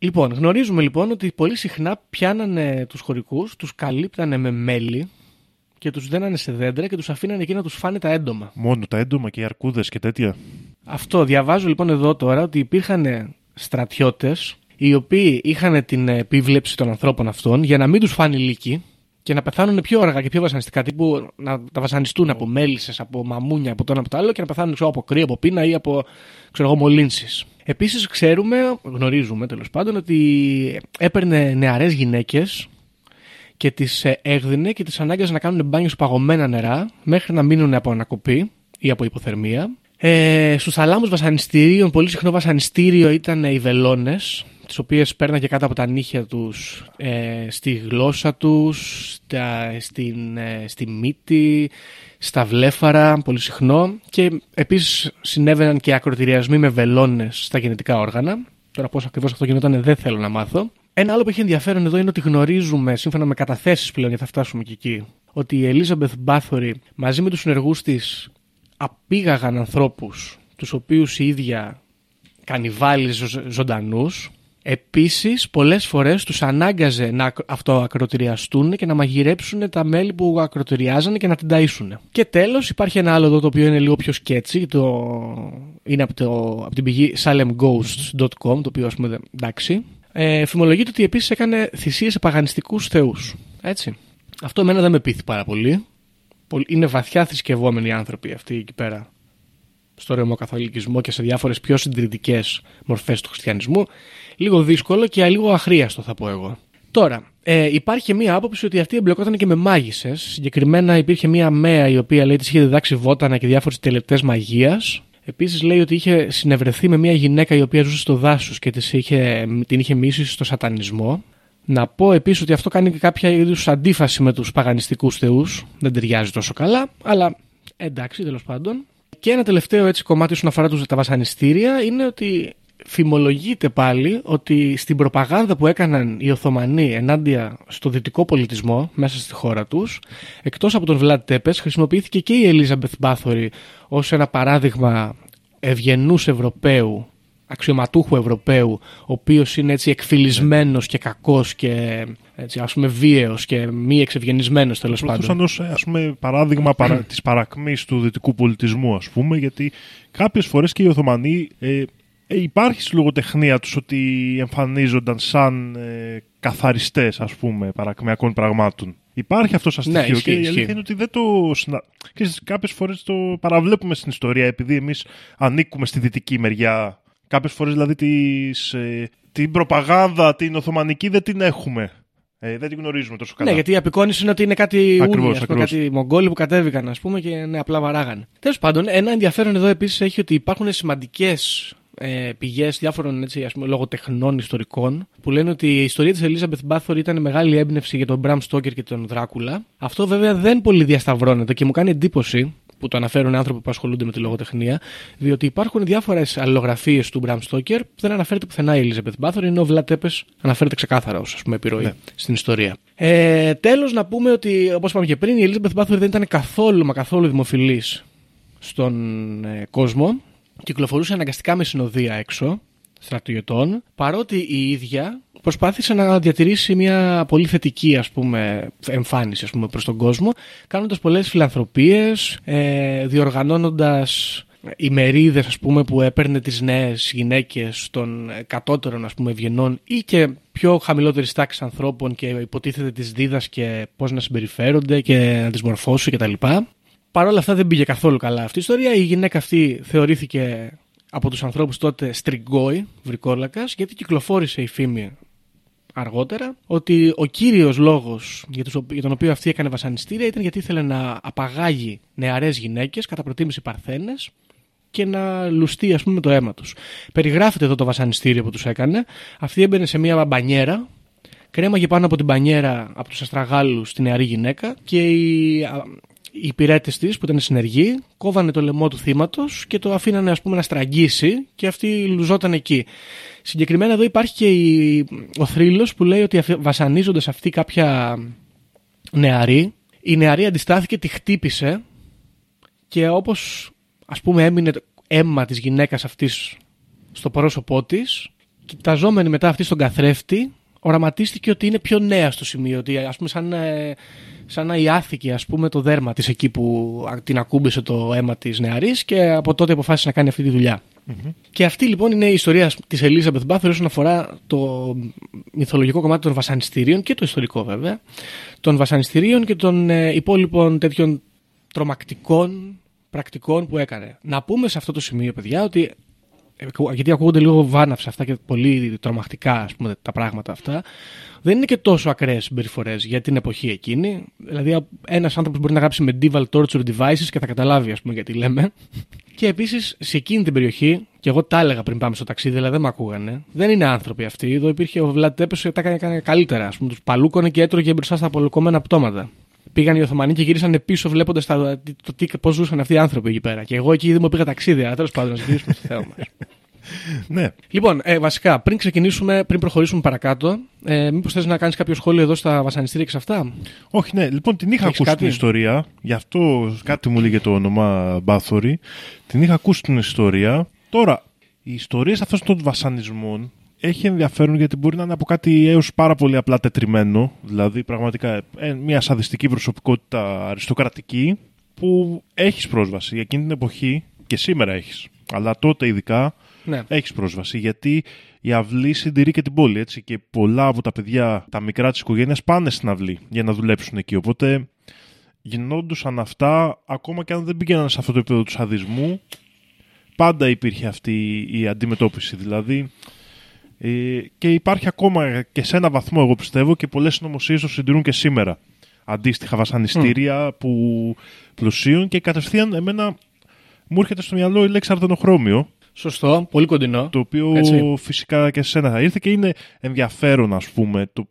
Speaker 5: Λοιπόν, γνωρίζουμε λοιπόν ότι πολύ συχνά πιάνανε τους χωρικούς, τους καλύπτανε με μέλι και τους δένανε σε δέντρα και τους αφήνανε εκεί να τους φάνε τα έντομα.
Speaker 4: Μόνο τα έντομα και οι αρκούδες και τέτοια.
Speaker 5: Αυτό διαβάζω λοιπόν εδώ τώρα ότι υπήρχαν στρατιώτες οι οποίοι είχαν την επίβλεψη των ανθρώπων αυτών για να μην τους φάνει λύκη και να πεθάνουν πιο αργά και πιο βασανιστικά. Τύπου να τα βασανιστούν από μέλισσες, από μαμούνια, από το ένα από το άλλο και να πεθάνουν ξέρω, από κρύο, από πείνα ή από μολύνσεις. Επίσης, ξέρουμε, γνωρίζουμε τέλος πάντων, ότι έπαιρνε νεαρές γυναίκες και τις έγδινε και τις ανάγκαζε να κάνουν μπάνιο σε παγωμένα νερά μέχρι να μείνουν από ανακοπή ή από υποθερμία. Ε, Στους θαλάμους βασανιστήριων, πολύ συχνό βασανιστήριο ήταν οι βελόνες, τις οποίες πέρναγε κάτω από τα νύχια τους ε, στη γλώσσα τους, στα, στην, ε, στη μύτη, στα βλέφαρα, πολύ συχνό και επίσης συνέβαιναν και ακροτηριασμοί με βελόνες στα γενετικά όργανα. Τώρα πώς ακριβώς αυτό γινόταν δεν θέλω να μάθω. Ένα άλλο που έχει ενδιαφέρον εδώ είναι ότι γνωρίζουμε, σύμφωνα με καταθέσεις πλέον, γιατί θα φτάσουμε και εκεί, ότι η Ελίζαμπεθ Μπάθορη μαζί με τους συνεργούς της απήγαγαν ανθρώπους τους οποίους η ίδια κανιβάλιζε ζωντανούς Επίσης, πολλές φορές τους ανάγκαζε να αυτοακροτηριαστούν και να μαγειρέψουν τα μέλη που ακροτηριάζανε και να την ταΐσουν. Και τέλος, υπάρχει ένα άλλο εδώ το οποίο είναι λίγο πιο σκέτσι, το... είναι από, το... από την πηγή salemghosts.com, το οποίο ας πούμε εντάξει. Ε, φημολογείται ότι επίσης έκανε θυσίες σε παγανιστικούς θεούς. Έτσι. Αυτό εμένα δεν με πείθει πάρα πολύ. Είναι βαθιά θρησκευόμενοι άνθρωποι αυτοί εκεί πέρα στο ρεμοκαθολικισμό και σε διάφορες πιο συντηρητικές μορφές του χριστιανισμού λίγο δύσκολο και λίγο αχρίαστο θα πω εγώ. Τώρα, ε, υπάρχει και μία άποψη ότι αυτή εμπλεκόταν και με μάγισσες. Συγκεκριμένα υπήρχε μία μέα η οποία λέει τη είχε διδάξει βότανα και διάφορες τελετές μαγείας. Επίσης λέει ότι είχε συνευρεθεί με μία γυναίκα η οποία ζούσε στο δάσος και της είχε, την είχε μίσει στο σατανισμό. Να πω επίσης ότι αυτό κάνει και κάποια είδους αντίφαση με τους παγανιστικούς θεούς. Δεν ταιριάζει τόσο καλά, αλλά εντάξει τέλος πάντων. Και ένα τελευταίο έτσι κομμάτι όσον αφορά τα βασανιστήρια είναι ότι φημολογείται πάλι ότι στην προπαγάνδα που έκαναν οι Οθωμανοί ενάντια στο δυτικό πολιτισμό μέσα στη χώρα τους, εκτός από τον Βλάντ Τέπες, χρησιμοποιήθηκε και η Ελίζαμπεθ Μπάθορη ως ένα παράδειγμα ευγενούς Ευρωπαίου αξιωματούχου Ευρωπαίου, ο οποίος είναι έτσι εκφυλισμένος και κακός και έτσι, ας πούμε βίαιος και μη εξευγενισμένος τέλος πάντων.
Speaker 4: ως ας πούμε παράδειγμα παρα, της παρακμής του δυτικού πολιτισμού ας πούμε, γιατί κάποιες φορές και οι Οθωμανοί ε, ε, υπάρχει στη λογοτεχνία τους ότι εμφανίζονταν σαν ε, καθαριστές ας πούμε παρακμιακών πραγμάτων. Υπάρχει αυτό σαν ναι, στοιχείο και η αλήθεια είναι ότι δεν το. Και κάποιες φορές το παραβλέπουμε στην ιστορία επειδή εμείς ανήκουμε στη δυτική μεριά. Κάποιες φορές δηλαδή τις, ε, την προπαγάνδα, την Οθωμανική δεν την έχουμε. Ε, δεν την γνωρίζουμε τόσο καλά.
Speaker 5: Ναι, γιατί η απεικόνηση είναι ότι είναι κάτι ακριβώς, κάτι Μογγόλοι που κατέβηκαν, ας πούμε, και ναι, απλά βαράγανε. Τέλος πάντων, ένα ενδιαφέρον εδώ επίσης έχει ότι υπάρχουν σημαντικές ε, πηγές διάφορων έτσι, ας πούμε, λογοτεχνών ιστορικών που λένε ότι η ιστορία της Elizabeth Bathory ήταν μεγάλη έμπνευση για τον Bram Stoker και τον Δράκουλα. Αυτό βέβαια δεν πολύ διασταυρώνεται και μου κάνει εντύπωση που το αναφέρουν άνθρωποι που ασχολούνται με τη λογοτεχνία, διότι υπάρχουν διάφορες αλληλογραφίες του Bram Stoker που δεν αναφέρεται πουθενά η Elizabeth Bathory, ενώ ο Vlad Tepes αναφέρεται ξεκάθαρα ως επιρροή ναι. στην ιστορία. Ε, Τέλος, να πούμε ότι, όπως είπαμε και πριν, η Elizabeth Bathory δεν ήταν καθόλου μα καθόλου δημοφιλής στον ε, κόσμο κυκλοφορούσε αναγκαστικά με συνοδεία έξω στρατιωτών, παρότι η ίδια προσπάθησε να διατηρήσει μια πολύ θετική ας πούμε, εμφάνιση ας πούμε, προς τον κόσμο, κάνοντας πολλές φιλανθρωπίες, ε, διοργανώνοντας ημερίδες ας πούμε που έπαιρνε τις νέες γυναίκες των κατώτερων ας πούμε ευγενών ή και πιο χαμηλότερης τάξης ανθρώπων και υποτίθεται τις δίδασκε πώς να συμπεριφέρονται και να τις μορφώσουν κτλ. Παρ' όλα αυτά δεν πήγε καθόλου καλά αυτή η ιστορία. Η γυναίκα αυτή θεωρήθηκε από τους ανθρώπους τότε στριγκόη, βρικόλακας, γιατί κυκλοφόρησε η φήμη αργότερα ότι ο κύριος λόγος για, τους, για τον οποίο αυτή έκανε βασανιστήρια ήταν γιατί ήθελε να απαγάγει νεαρές γυναίκες, κατά προτίμηση παρθένες, και να λουστεί ας πούμε το αίμα τους. Περιγράφεται εδώ το βασανιστήριο που τους έκανε. Αυτή έμπαινε σε μια μπανιέρα, κρέμαγε πάνω από την μπανιέρα από τους αστραγάλους τη νεαρή γυναίκα και η, οι υπηρέτε της που ήταν συνεργοί κόβανε το λαιμό του θύματος και το αφήνανε ας πούμε, να στραγγίσει και αυτή λουζόταν εκεί. Συγκεκριμένα εδώ υπάρχει και η, ο θρύλος που λέει ότι βασανίζοντας αυτή κάποια νεαρή, η νεαρή αντιστάθηκε, τη χτύπησε και όπως ας πούμε έμεινε αίμα της γυναίκας αυτής στο πρόσωπό της, κοιταζόμενη μετά αυτή στον καθρέφτη, οραματίστηκε ότι είναι πιο νέα στο σημείο, ότι ας πούμε σαν, ε, σαν να ιάθηκε ας πούμε το δέρμα της εκεί που την ακούμπησε το αίμα της νεαρής και από τότε αποφάσισε να κάνει αυτή τη δουλειά. Και αυτή λοιπόν είναι η ιστορία της Elizabeth Bathory όσον αφορά το μυθολογικό κομμάτι των βασανιστήριων και το ιστορικό βέβαια, των βασανιστήριων και των ε, υπόλοιπων τέτοιων τρομακτικών πρακτικών που έκανε. Να πούμε σε αυτό το σημείο, παιδιά, ότι γιατί ακούγονται λίγο βάναυσα αυτά και πολύ τρομακτικά ας πούμε, τα πράγματα αυτά, δεν είναι και τόσο ακραίες συμπεριφορές για την εποχή εκείνη. Δηλαδή, ένας άνθρωπος μπορεί να γράψει medieval torture devices και θα καταλάβει, ας πούμε, γιατί λέμε. Και επίσης, σε εκείνη την περιοχή, και εγώ τα έλεγα πριν πάμε στο ταξίδι, αλλά δεν με ακούγανε, δεν είναι άνθρωποι αυτοί. Εδώ υπήρχε ο Βλάτ Τέπεσο και τα έκανε καλύτερα. Α πούμε, τους παλούκωνε και έτρωγε μπροστά στα απολυκόμενα πτώματα πήγαν οι Οθωμανοί και γύρισαν πίσω βλέποντας το, πώς ζούσαν αυτοί οι άνθρωποι εκεί πέρα. Και εγώ εκεί ήδη μου πήγα ταξίδι, αλλά τέλος πάντων να ζητήσουμε στο θέμα μας.
Speaker 4: ναι.
Speaker 5: Λοιπόν, ε, βασικά, πριν ξεκινήσουμε, πριν προχωρήσουμε παρακάτω, ε, μήπως θες να κάνεις κάποιο σχόλιο εδώ στα βασανιστήρια και σε αυτά;
Speaker 4: Όχι, ναι. Λοιπόν, την είχα ακούσει την ιστορία. Γι' αυτό κάτι μου λέγε το όνομα Μπάθορη. Την είχα ακούσει την ιστορία. Τώρα, οι ιστορίες αυτών των βασανισμών έχει ενδιαφέρον γιατί μπορεί να είναι από κάτι έως πάρα πολύ απλά τετριμένο, δηλαδή πραγματικά ε, μια σαδιστική προσωπικότητα αριστοκρατική που έχεις πρόσβαση. Εκείνη την εποχή και σήμερα έχεις, αλλά τότε ειδικά ναι. έχεις πρόσβαση. Γιατί η αυλή συντηρεί και την πόλη έτσι. Και πολλά από τα παιδιά, τα μικρά της οικογένειας πάνε στην αυλή για να δουλέψουν εκεί, οπότε γινόντουσαν αυτά ακόμα και αν δεν πήγαιναν σε αυτό το επίπεδο του σαδισμού πάντα υπήρχε αυτή η αντιμετώπιση, δηλαδή ε, και υπάρχει ακόμα και σε ένα βαθμό, εγώ πιστεύω, και πολλές συνωμοσίες το συντηρούν και σήμερα. Αντίστοιχα βασανιστήρια που πλουσίων και κατευθείαν εμένα μου έρχεται στο μυαλό η λέξη αρδενοχρώμιο.
Speaker 5: Σωστό, πολύ κοντινό.
Speaker 4: Το οποίο Έτσι. φυσικά και σε σένα θα ήρθε και είναι ενδιαφέρον, ας πούμε, το,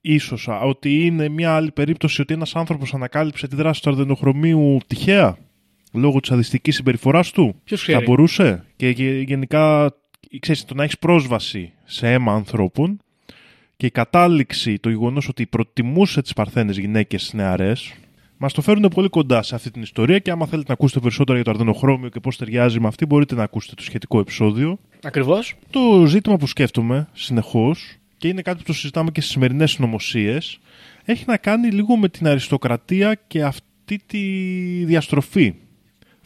Speaker 4: ίσως ότι είναι μια άλλη περίπτωση ότι ένας άνθρωπος ανακάλυψε τη δράση του αρδενοχρωμίου τυχαία λόγω της αδιστικής συμπεριφοράς του.
Speaker 5: Ποιος
Speaker 4: Θα μπορούσε; Και γενικά ξέρεις, το να έχεις πρόσβαση σε αίμα ανθρώπων και η κατάληξη, το γεγονός ότι προτιμούσε τις παρθένες γυναίκες νεαρές, μας το φέρουν πολύ κοντά σε αυτή την ιστορία και άμα θέλετε να ακούσετε περισσότερο για το αρδενοχρώμιο και πώς ταιριάζει με αυτή, μπορείτε να ακούσετε το σχετικό επεισόδιο.
Speaker 5: Ακριβώς.
Speaker 4: Το ζήτημα που σκέφτομαι συνεχώς και είναι κάτι που το συζητάμε και στις σημερινές συνωμοσίες, έχει να κάνει λίγο με την αριστοκρατία και αυτή τη διαστροφή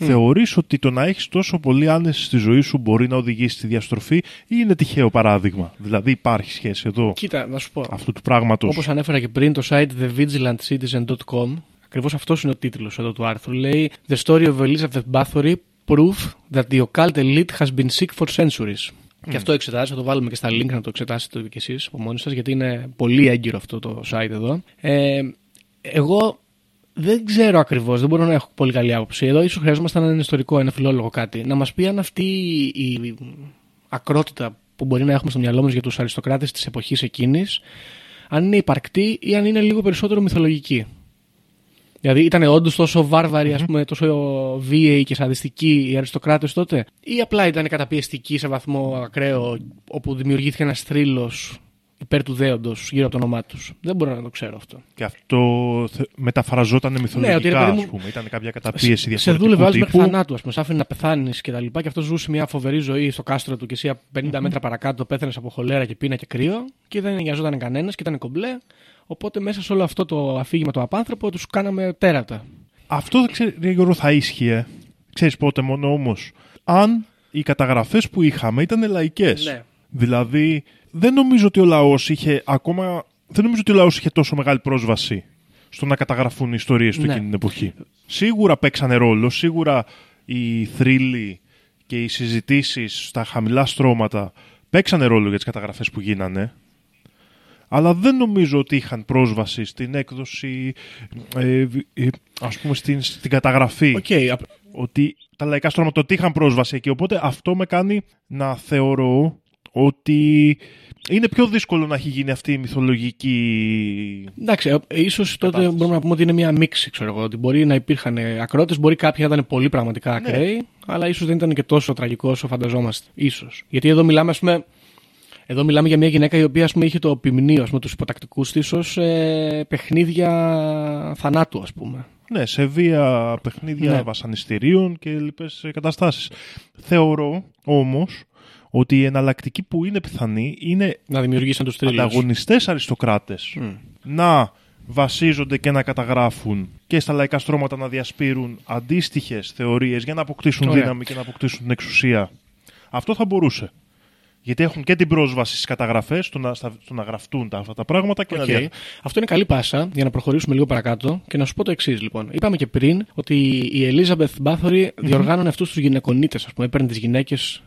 Speaker 4: Mm. Θεωρείς ότι το να έχεις τόσο πολύ άνεση στη ζωή σου μπορεί να οδηγήσει στη διαστροφή ή είναι τυχαίο παράδειγμα; Δηλαδή υπάρχει σχέση εδώ
Speaker 5: Κοίτα, να σου πω.
Speaker 4: αυτού του πράγματος;
Speaker 5: Όπως ανέφερα και πριν το site thevigilantcitizen.com Ακριβώς αυτός είναι ο τίτλος εδώ του άρθρου. Λέει The story of Elizabeth Bathory proof that the occult elite has been sick for centuries. Mm. Και αυτό εξετάζει, θα το βάλουμε και στα link να το εξετάσετε κι εσείς από μόνοι σας, γιατί είναι πολύ έγκυρο αυτό το site εδώ. Ε, εγώ δεν ξέρω ακριβώς, δεν μπορώ να έχω πολύ καλή άποψη. Εδώ ίσως χρειαζόμαστε έναν ιστορικό, ένα φιλόλογο κάτι. Να μας πει αν αυτή η ακρότητα που μπορεί να έχουμε στο μυαλό μας για τους αριστοκράτες της εποχής εκείνης, αν είναι υπαρκτή ή αν είναι λίγο περισσότερο μυθολογική. Δηλαδή ήταν όντως τόσο βάρβαροι, mm-hmm. πούμε, τόσο βίαιοι και σαδιστικοί οι αριστοκράτες τότε, ή απλά ήταν καταπιεστικοί σε βαθμό ακραίο, όπου δημιουργήθηκε ένας θρύλος υπέρ του δέοντος γύρω από το όνομά τους. Δεν μπορώ να το ξέρω αυτό.
Speaker 4: Και αυτό μεταφραζόταν μυθολογικά, ναι, ότι, πούμε. Ήταν κάποια καταπίεση διαφορετικού
Speaker 5: Σε δούλευε άλλο μέχρι θανάτου, ας πούμε. Σ' άφηνε να πεθάνεις και τα λοιπά. Και αυτός ζούσε μια φοβερή ζωή στο κάστρο του και εσύ 50 μέτρα παρακάτω πέθανες από χολέρα και πίνα και κρύο και δεν νοιαζόταν κανένας και ήταν κομπλέ. Οπότε μέσα σε όλο αυτό το αφήγημα το απάνθρωπο τους κάναμε τέρατα.
Speaker 4: Αυτό δεν ξέρω, Γιώργο, θα ίσχυε. Ξέρεις πότε μόνο όμως. Αν οι καταγραφές που είχαμε ήταν λαϊκές.
Speaker 5: Ναι.
Speaker 4: Δηλαδή, δεν νομίζω ότι ο λαός είχε ακόμα... Δεν νομίζω ότι ο λαός είχε τόσο μεγάλη πρόσβαση στο να καταγραφούν οι ιστορίες του
Speaker 5: Ναι.
Speaker 4: εκείνη την εποχή. Σίγουρα παίξανε ρόλο, σίγουρα οι θρύλοι και οι συζητήσεις στα χαμηλά στρώματα παίξανε ρόλο για τις καταγραφές που γίνανε. Αλλά δεν νομίζω ότι είχαν πρόσβαση στην έκδοση, ε, β- ε, ας πούμε στην, στην καταγραφή
Speaker 5: Οκ, απ-
Speaker 4: ότι τα λαϊκά στρώματα ότι είχαν πρόσβαση εκεί. Οπότε αυτό με κάνει να θεωρώ ότι είναι πιο δύσκολο να έχει γίνει αυτή η μυθολογική.
Speaker 5: Εντάξει, ε, ίσως τότε
Speaker 4: Κατάσταση.
Speaker 5: μπορούμε να πούμε ότι είναι μια μίξη, ξέρω εγώ. Ότι μπορεί να υπήρχαν ακρότε, μπορεί κάποιοι να ήταν πολύ πραγματικά
Speaker 4: Ναι.
Speaker 5: ακραίοι, αλλά ίσως δεν ήταν και τόσο τραγικό όσο φανταζόμαστε. Ίσως. Γιατί εδώ μιλάμε, ας πούμε, εδώ μιλάμε για μια γυναίκα η οποία ας πούμε, είχε το ποιμνίο με τους υποτακτικούς της ως ε, παιχνίδια θανάτου, ας πούμε.
Speaker 4: Ναι, σε βία παιχνίδια
Speaker 5: Ναι.
Speaker 4: βασανιστήριων και λοιπές καταστάσεις. Θεωρώ όμως ότι η εναλλακτική που είναι πιθανή είναι
Speaker 5: Να δημιουργήσαν τους θρύλους.
Speaker 4: ανταγωνιστές αριστοκράτες να βασίζονται και να καταγράφουν και στα λαϊκά στρώματα να διασπείρουν αντίστοιχες θεωρίες για να αποκτήσουν
Speaker 5: Ωραία.
Speaker 4: δύναμη και να αποκτήσουν την εξουσία. Αυτό θα μπορούσε. Γιατί έχουν και την πρόσβαση στις καταγραφές, στο να, στα- στο να γραφτούν τα, αυτά τα πράγματα και να
Speaker 5: Οκ.
Speaker 4: δια...
Speaker 5: Αυτό είναι καλή πάσα για να προχωρήσουμε λίγο παρακάτω και να σου πω το εξής λοιπόν. Είπαμε και πριν ότι η Elizabeth Bathory διοργάνωνε αυτούς τους γυναικωνίτες, ας πούμε. Έπαιρνε τις γυναίκες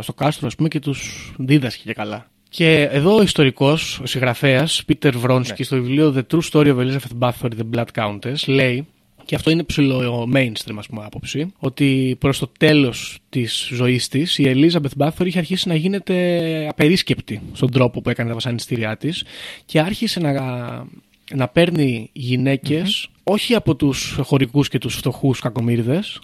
Speaker 5: στο κάστρο, ας πούμε, και τους δίδασκε και καλά. Και εδώ ο ιστορικός, ο συγγραφέας, Πίτερ Βρόνσκι, στο βιβλίο The True Story of Elizabeth Bathory, The Blood Countess, λέει, και αυτό είναι ψηλό mainstream, ας πούμε, άποψη, ότι προς το τέλος της ζωής της η Elizabeth Bathory είχε αρχίσει να γίνεται απερίσκεπτη στον τρόπο που έκανε τα βασανιστήριά της και άρχισε να, να παίρνει γυναίκες, όχι από τους χωρικούς και τους φτωχούς κακομύρδες,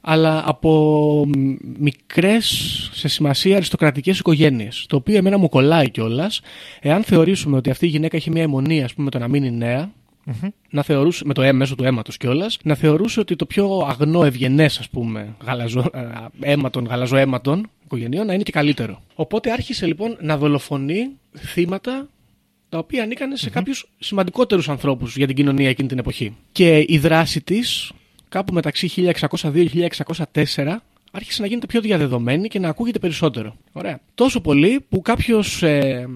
Speaker 5: αλλά από μ, μικρές σε σημασία αριστοκρατικές οικογένειες. Το οποίο εμένα μου κολλάει κιόλας, εάν θεωρήσουμε ότι αυτή η γυναίκα έχει μια αιμονία, ας πούμε, με το να μείνει νέα, να θεωρούσε, με το αίμα, μέσω του αίματος κιόλας, να θεωρούσε ότι το πιο αγνό ευγενές, ας πούμε, γαλαζο, ε, αίματων, γαλαζοαίματων οικογενειών να είναι και καλύτερο. Οπότε άρχισε λοιπόν να δολοφονεί θύματα τα οποία ανήκαν σε κάποιους σημαντικότερους ανθρώπους για την κοινωνία εκείνη την εποχή. Και η δράση της, κάπου μεταξύ 1602-1604, άρχισε να γίνεται πιο διαδεδομένη και να ακούγεται περισσότερο. Ωραία. Τόσο πολύ που κάποιος ε,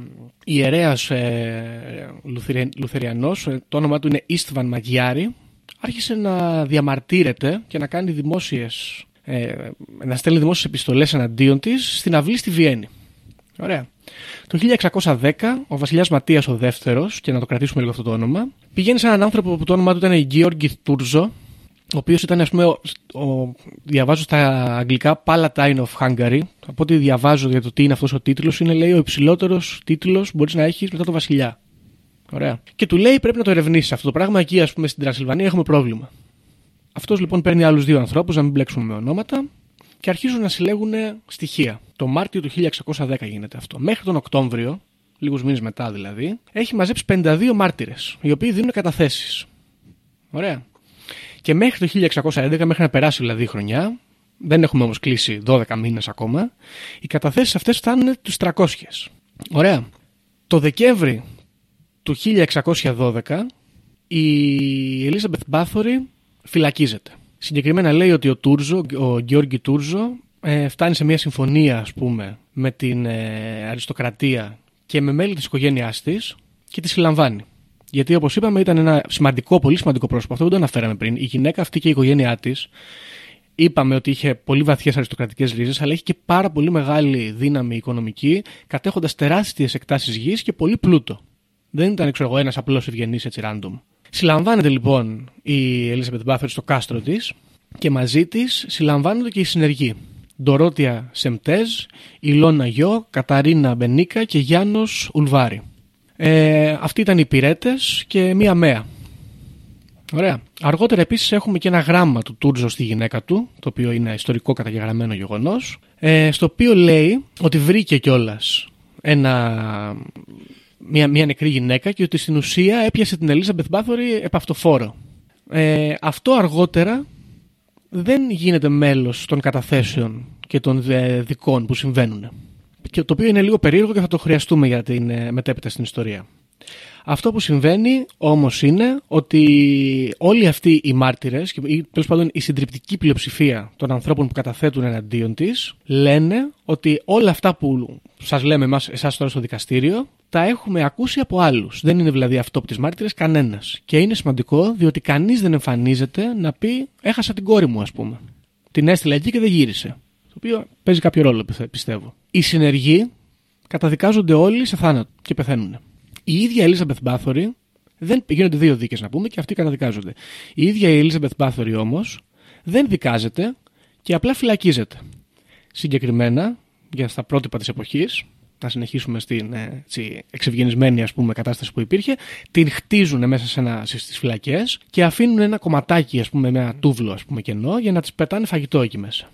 Speaker 5: ιερέας ε, Λουθυρε- Λουθεριανός, ε, το όνομά του είναι Ιστβαν Μαγιάρη, άρχισε να διαμαρτύρεται και να κάνει δημόσιες, ε, να στέλνει δημόσιες επιστολές εναντίον της στην αυλή στη Βιέννη. Ωραία. Το 1610 ο βασιλιάς Ματίας ο δεύτερος, και να το κρατήσουμε λίγο αυτό το όνομα, πηγαίνει σε έναν άνθρωπο που το όνομά του ήταν Γιώργη Τούρζο, ο οποίος ήταν ας πούμε, ο, ο- διαβάζω στα αγγλικά Palatine of Hungary, από ό,τι διαβάζω για το τι είναι αυτός ο τίτλος, είναι λέει ο υψηλότερος τίτλος που μπορείς να έχεις μετά το βασιλιά. Ωραία. Και του λέει πρέπει να το ερευνήσεις αυτό το πράγμα. Εκεί, ας πούμε, στην Τρασιλβανία έχουμε πρόβλημα. Αυτός λοιπόν παίρνει άλλους δύο ανθρώπους, να μην μπλέξουμε με ονόματα, και αρχίζουν να συλλέγουν στοιχεία. Το Μάρτιο του 1610 γίνεται αυτό. Μέχρι τον Οκτώβριο, λίγους μήνες μετά δηλαδή, έχει μαζέψει 52 μάρτυρες, οι οποίοι δίνουν καταθέσεις. Ωραία. Και μέχρι το 1611, μέχρι να περάσει δηλαδή η χρονιά, δεν έχουμε όμως κλείσει 12 μήνες ακόμα, οι καταθέσεις αυτές φτάνουν τους 300. Ωραία. Το Δεκέμβρη του 1612 η Ελίζαμπεθ Μπάθορη φυλακίζεται. Συγκεκριμένα λέει ότι ο Τούρζο, ο Γιώργη Τούρζο, ε, φτάνει σε μια συμφωνία ας πούμε με την ε, αριστοκρατία και με μέλη της οικογένειάς της και τη συλλαμβάνει. Γιατί όπως είπαμε ήταν ένα σημαντικό, πολύ σημαντικό πρόσωπο, αυτό δεν το αναφέραμε πριν. Η γυναίκα αυτή και η οικογένειά της είπαμε ότι είχε πολύ βαθιές αριστοκρατικές ρίζες, αλλά είχε και πάρα πολύ μεγάλη δύναμη οικονομική, κατέχοντας τεράστιες εκτάσεις γης και πολύ πλούτο. Δεν ήταν, ξέρω εγώ, ένας απλός ευγενής έτσι random. Συλλαμβάνεται λοιπόν η Ελίζαμπεθ Μπάθερ στο κάστρο της και μαζί της συλλαμβάνονται και οι συνεργοί. Ντορότια Σεμτέζ, Ηλώνα Γιώ, Καταρίνα Μπενίκα και Γιάννος Ουλβάρη. Ε, αυτοί ήταν οι πυρέτες και μία μέα. Ωραία. Αργότερα επίσης έχουμε και ένα γράμμα του Τούρζο στη γυναίκα του, το οποίο είναι ιστορικό καταγεγραμμένο γεγονός, ε, στο οποίο λέει ότι βρήκε κιόλας ένα μια, μια νεκρή γυναίκα και ότι στην ουσία έπιασε την Ελίζαμπεθ Μπάθορη επ' αυτοφόρο. Ε, αυτό αργότερα δεν γίνεται μέλος των καταθέσεων και των ε, δικών που συμβαίνουν. Και το οποίο είναι λίγο περίεργο και θα το χρειαστούμε για την ε, μετέπειτα στην ιστορία. Αυτό που συμβαίνει όμως είναι ότι όλοι αυτοί οι μάρτυρες ή τέλος πάντων η συντριπτική πλειοψηφία των ανθρώπων που καταθέτουν εναντίον της λένε ότι όλα αυτά που σας λέμε εμάς, εσάς τώρα στο δικαστήριο τα έχουμε ακούσει από άλλους. Δεν είναι δηλαδή αυτό από τις μάρτυρες κανένας. Και είναι σημαντικό διότι κανείς δεν εμφανίζεται να πει έχασα την κόρη μου ας πούμε. Την έστειλα εκεί και δεν γύρισε. Το οποίο παίζει κάποιο ρόλο πιστεύω. Οι συνεργοί καταδικάζονται όλοι σε θάνατο και πεθαίνουν. Η ίδια η Elizabeth Bathory, δεν, γίνονται δύο δίκες να πούμε και αυτοί καταδικάζονται. Η ίδια η Elizabeth Bathory όμως δεν δικάζεται και απλά φυλακίζεται. Συγκεκριμένα, για στα πρότυπα της εποχής, να συνεχίσουμε στην ε, έτσι, εξευγενισμένη ας πούμε, κατάσταση που υπήρχε, την χτίζουν μέσα σε ένα, στις φυλακές και αφήνουν ένα κομματάκι, ας πούμε, με ένα τούβλο ας πούμε, κενό για να τις πετάνε φαγητό εκεί μέσα.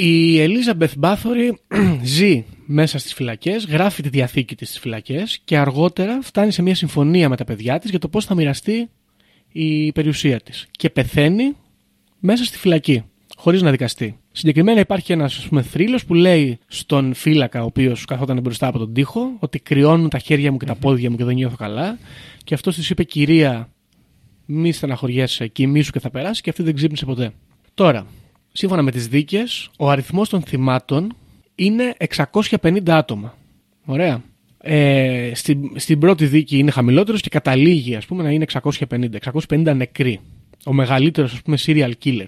Speaker 5: Η Elizabeth Bathory ζει μέσα στις φυλακές, γράφει τη διαθήκη της στις φυλακές και αργότερα φτάνει σε μια συμφωνία με τα παιδιά της για το πώς θα μοιραστεί η περιουσία της. Και πεθαίνει μέσα στη φυλακή, χωρίς να δικαστεί. Συγκεκριμένα υπάρχει ένας ας θρύλος που λέει στον φύλακα ο οποίος καθόταν μπροστά από τον τοίχο ότι κρυώνουν τα χέρια μου και τα πόδια μου και δεν νιώθω καλά και αυτός της είπε κυρία μη στεναχωριέσαι κοιμήσου και θα περάσεις και αυτή δεν ξύπνησε ποτέ. Τώρα, σύμφωνα με τις δίκες, ο αριθμός των θυμάτων είναι 650 άτομα. Ωραία. Ε, στην, στην πρώτη δίκη είναι χαμηλότερος και καταλήγει ας πούμε να είναι 650. 650 νεκροί. Ο μεγαλύτερος ας πούμε serial killer.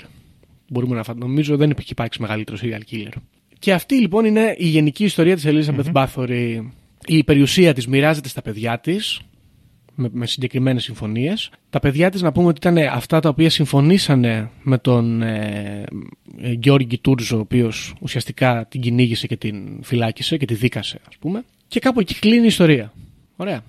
Speaker 5: Μπορούμε να φανταστούμε. Νομίζω δεν υπήρχε υπάρξει μεγαλύτερο serial killer. Και αυτή λοιπόν είναι η γενική ιστορία της Elizabeth mm Bathory. Η περιουσία της μοιράζεται στα παιδιά της με, με συγκεκριμένες συμφωνίες. Τα παιδιά της να πούμε ότι ήταν αυτά τα οποία συμφωνήσανε με τον ε, ε, Γιώργη Τούρζο, ο οποίος ουσιαστικά την κυνήγησε και την φυλάκισε και τη δίκασε ας πούμε. Και κάπου εκεί κλείνει η ιστορία. Ωραία.